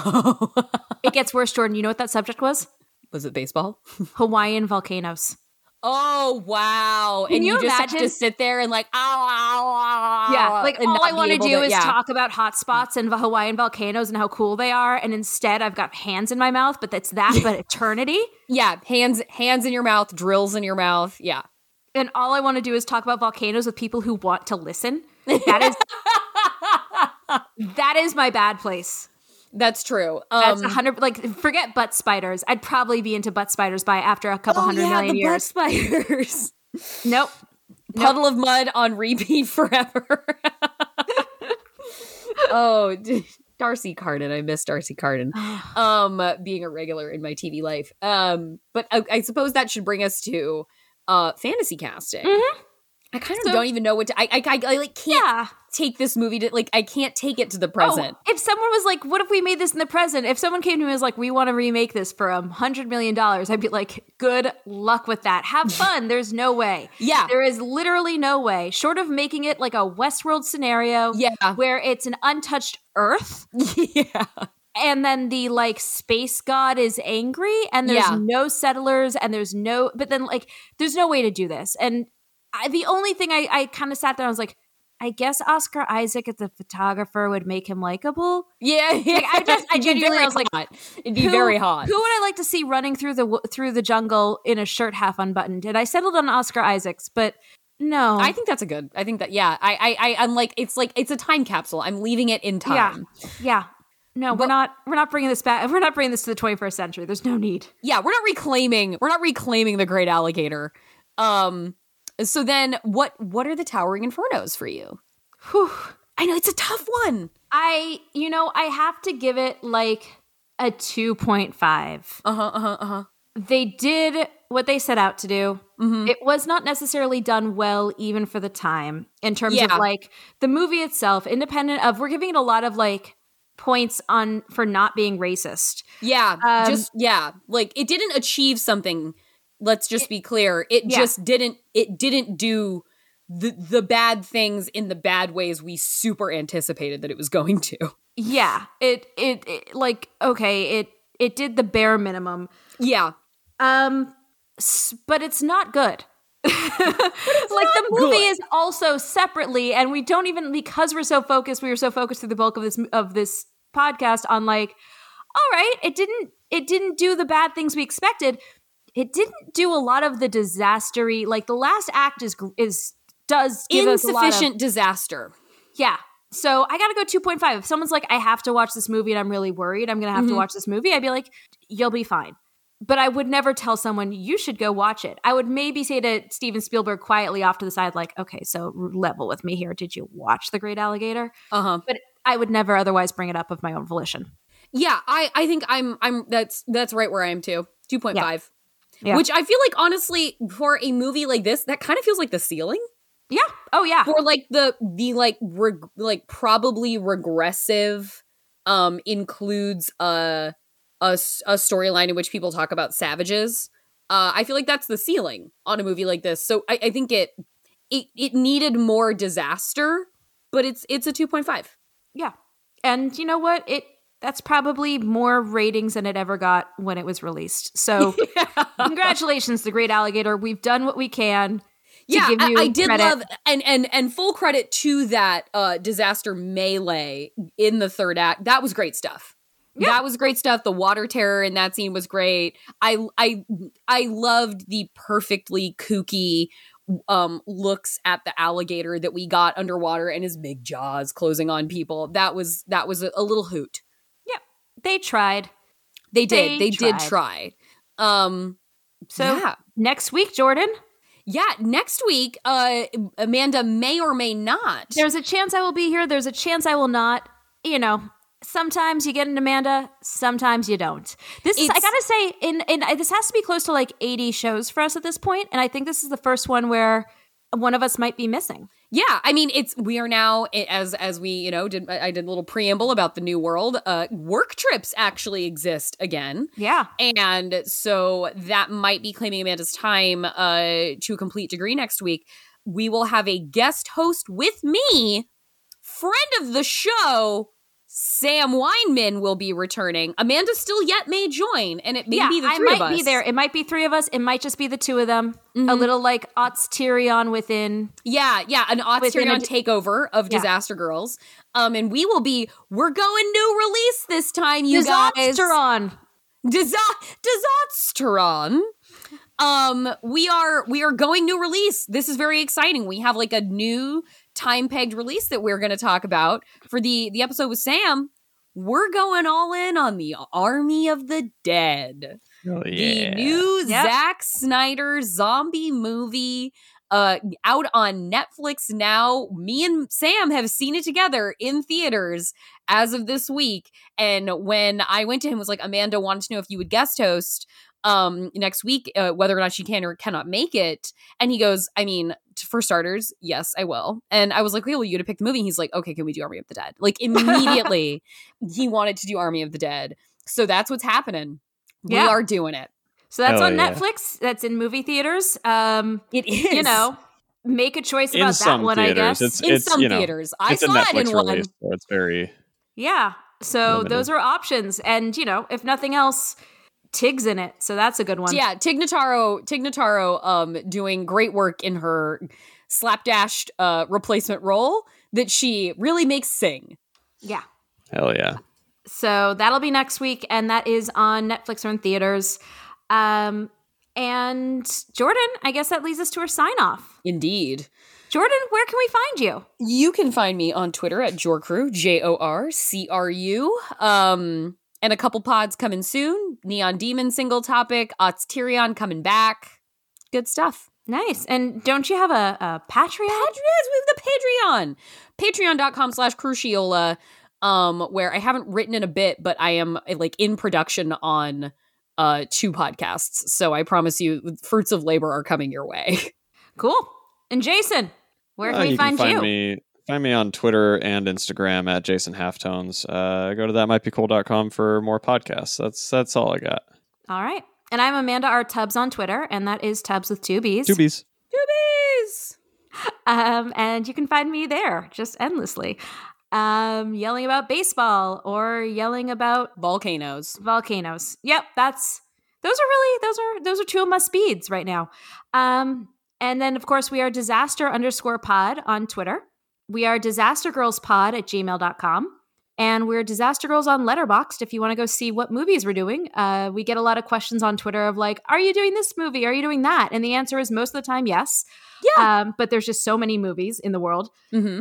It gets worse, Jordan. You know what that subject was? was it baseball? Hawaiian volcanoes. Oh wow! Can and you, you just have to sit there and like, ow, ow, ow, Yeah, like all I want to do is yeah. talk about hot spots and the Hawaiian volcanoes and how cool they are and instead I've got hands in my mouth, but that's that but eternity. Yeah, hands, hands in your mouth, drills in your mouth. Yeah, And all I want to do is talk about volcanoes with people who want to listen. That is that is my bad place. That's true. That's Um, a hundred. Like, forget butt spiders. I'd probably be into butt spiders by after a couple oh, hundred yeah, million the butt years. spiders. Nope. Puddle of Mudd on repeat forever. oh, d- D'Arcy Carden. I miss D'Arcy Carden. um being a regular in my TV life. Um but I, I suppose that should bring us to uh fantasy casting. I kind of So- don't even know what to I I, I, I like can't yeah. take this movie to like I can't take it to the present. Oh, if someone was like, "What if we made this in the present?" If someone came to me and was like, "We want to remake this for a hundred million dollars," I'd be like, "Good luck with that. Have fun." There's no way. Yeah. There is literally no way, short of making it like a Westworld scenario, Yeah. where it's an untouched Earth. yeah. and then the like space god is angry and there's Yeah. no settlers and there's no but then like there's no way to do this and I, the only thing i, I kind of sat there and i was like i guess oscar isaac as a photographer would make him likable Yeah, yeah. Like, I just- I genuinely very was like, hot. it'd be who- very hot. who would i like to see running through the through the jungle in a shirt half unbuttoned and i settled on oscar isaacs but no I think that's a good. I think that yeah. I I, I I'm like it's like it's a time capsule. I'm leaving it in time. yeah yeah. no we're not we're not bringing this back we're not bringing this to the 21st century there's no need yeah, we're not reclaiming we're not reclaiming the great alligator. Um so then what what are the towering infernos for you? Whew. I know it's a tough one. I, you know, I have to give it like a 2.5. Uh-huh, uh-huh, uh-huh. They did what they set out to do. Mhm. It was not necessarily done well, even for the time, in terms Yeah. of like the movie itself, independent of, we're giving it a lot of like points on for not being racist. Yeah, Um, just yeah, like it didn't achieve something. Let's just be clear. It Yeah. just didn't it didn't do the the bad things in the bad ways we super anticipated that it was going to. Yeah. It, it, it like, okay, it, it did the bare minimum. Yeah. Um, s- but it's not good. like the movie good. is also separately, and we don't even because we're so focused. We were so focused through the bulk of this of this podcast on like, all right, it didn't it didn't do the bad things we expected. It didn't do a lot of the disastery. Like the last act is is does give us a lot of- Insufficient disaster. yeah. So I gotta go 2.5. If someone's like, I have to watch this movie and I'm really worried I'm gonna have to Mhm. watch this movie, I'd be like, you'll be fine. But I would never tell someone you should go watch it. I would maybe say to Steven Spielberg quietly off to the side, like, okay, so level with me here. Did you watch The Great Alligator? Uh-huh. But I would never otherwise bring it up of my own volition. Yeah, I I think I'm I'm that's that's right where I am too. 2.5. Yeah. Which I feel like honestly for a movie like this that kind of feels like the ceiling. Yeah. Oh yeah. for like the the like reg- like probably regressive um includes a a, a storyline in which people talk about savages uh i feel like that's the ceiling on a movie like this so i, I think it, it it needed more disaster but it's it's a 2.5 Yeah. And you know what? It that's probably more ratings than it ever got when it was released. So congratulations, The Great Alligator. We've done what we can. to yeah I, I did credit. love and and and full credit to that uh disaster melee in the third act that was great stuff Yeah. That was great stuff. The water terror in that scene was great. I I I loved the perfectly kooky um looks at the alligator that we got underwater and his big jaws closing on people. That was that was a, a little hoot. They tried. They did. They They, did try. Um So yeah. next week, Jordan, Yeah, next week uh Amanda may or may not. there's a chance I will be here. There's a chance I will not. You know, sometimes you get an Amanda, sometimes you don't. This is, I gotta say, in in this has to be close to like 80 shows for us at this point, and I think this is the first one where one of us might be missing. Yeah, I mean it's we are now as as we you know did I did a little preamble about the new world. Uh, work trips actually exist again, Yeah. and so that might be claiming Amanda's time uh, to a complete degree next week. We will have a guest host with me, friend of the show. Sam Weinman will be returning. Amanda still yet may join, and it may yeah, be the three might of us. Yeah, I might be there. It might be three of us. It might just be the two of them. A Mhm. little like Ots Tyrion within. Yeah, yeah, an a Austrian takeover of Yeah. Disaster Girls. Um, and we will be we're going new release this time, you guys. Disasteron. Disa- Disasteron. Um, we are we are going new release. This is very exciting. We have like a new time pegged release that we're going to talk about for the the episode with Sam. We're going all in on the Army of the Dead Oh, the new Yep. Zack Snyder zombie movie uh out on Netflix now. Me and Sam have seen it together in theaters as of this week. And when I went to him was like Amanda wanted to know if you would guest host um next week uh, whether or not she can or cannot make it and he goes i mean t- for starters yes i will and i was like well you to pick the movie he's like okay can we do army of the dead like immediately he wanted to do army of the dead so that's what's happening Yeah. we are doing it So that's Hell on yeah. Netflix. That's in movie theaters. Um, It is. you know, make a choice in about that some one. I guess. it's in it's some you know theaters. I saw Netflix it in one. release, so it's very Yeah. So Limited. those are options, and you know, if nothing else, Tig's in it, so that's a good one. Yeah, Tig Notaro, Tig Notaro, um, doing great work in her slapdashed uh replacement role that she really makes sing. yeah. hell yeah. So that'll be next week, and that is on Netflix or in theaters. Um, and Jordan, I guess that leads us to our sign off. Indeed. Jordan, where can we find you? You can find me on Twitter at Jorcru, J O R C R U. Um, and a couple pods coming soon. Neon Demon single topic, Ots Tyrion coming back. Good stuff. Nice. And don't you have a, a Patreon? Patreons, we have the Patreon. Patreon.com slash Crucchiola, um, where I haven't written in a bit, but I am uh, like in production on uh two podcasts. So I promise you fruits of labor are coming your way. Cool. And Jason, where can Uh, we you find, can find you? me find me on Twitter and Instagram at Jason Halftones. Uh, go to thatmightbecool.com for more podcasts. That's that's all I got. All right. And I'm Amanda R. Tubbs on Twitter, and that is Tubbs with two B's. Two bees. Doobies! Um, and you can find me there just endlessly, um, yelling about baseball or yelling about Volcanoes. volcanoes. Yep, that's those are really those are those are two of my speeds right now. Um, and then of course we are disaster underscore pod on Twitter. We are disaster girls pod at gmail.com. And we're Disaster Girls on Letterboxd if you want to go see what movies we're doing. Uh, we get a lot of questions on Twitter of like, are you doing this movie? Are you doing that? And the answer is most of the time, yes. Yeah. Um, but there's just so many movies in the world Mm-hmm.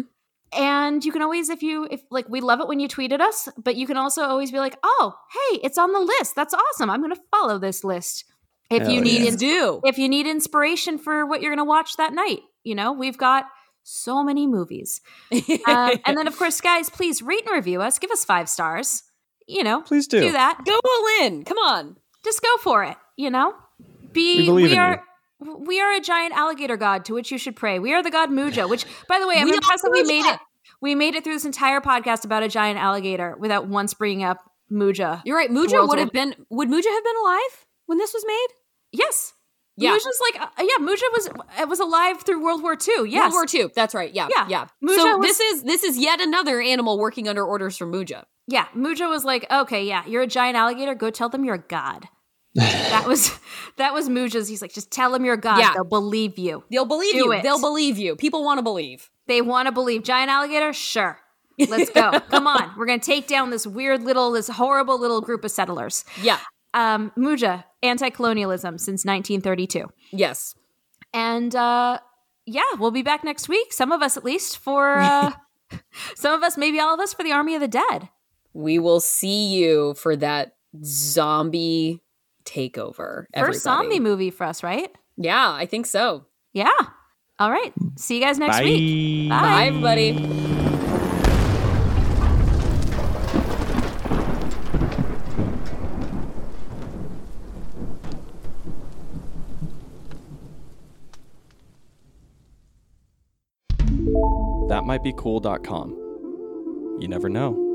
and you can always if you if like we love it when you tweet at us but you can also always be like oh hey it's on the list that's awesome i'm going to follow this list if Hell you need yeah. ins- do. if you need inspiration for what you're going to watch that night you know we've got so many movies. Um, and then of course guys please rate and review us. Give us five stars. You know Please do. do that. Go all in. Come on. just go for it you know? Be We in are we are a giant alligator god to which you should pray. We are the god muja which by the way i'm We impressed that we made it we made it through this entire podcast about a giant alligator without once bringing up muja. You're right. Muja would have been would Muja have been alive when this was made? yes Yeah. muja's like uh, yeah muja was it was alive through world war ii yes World War II. That's right. Yeah. Yeah. Yeah. Muja so was- this is this is yet another animal working under orders from Muja. yeah muja was like okay yeah you're a giant alligator go tell them you're a god that was that was muja's he's like just tell them you're a god Yeah. they'll believe you They'll believe Do you. it. They'll believe you. People want to believe. they want to believe giant alligator sure Let's go. Come on. We're going to take down this weird little, this horrible little group of settlers. Yeah. Um, Muja, anti colonialism since 1932. Yes. And uh, yeah, we'll be back next week. Some of us, at least, for uh, some of us, maybe all of us, for the Army of the Dead. We will see you for that zombie takeover. First everybody. zombie movie for us, right? Yeah, I think so. Yeah. All right. See you guys next Bye. week. Bye. Bye, everybody. That might be cool.com. You never know.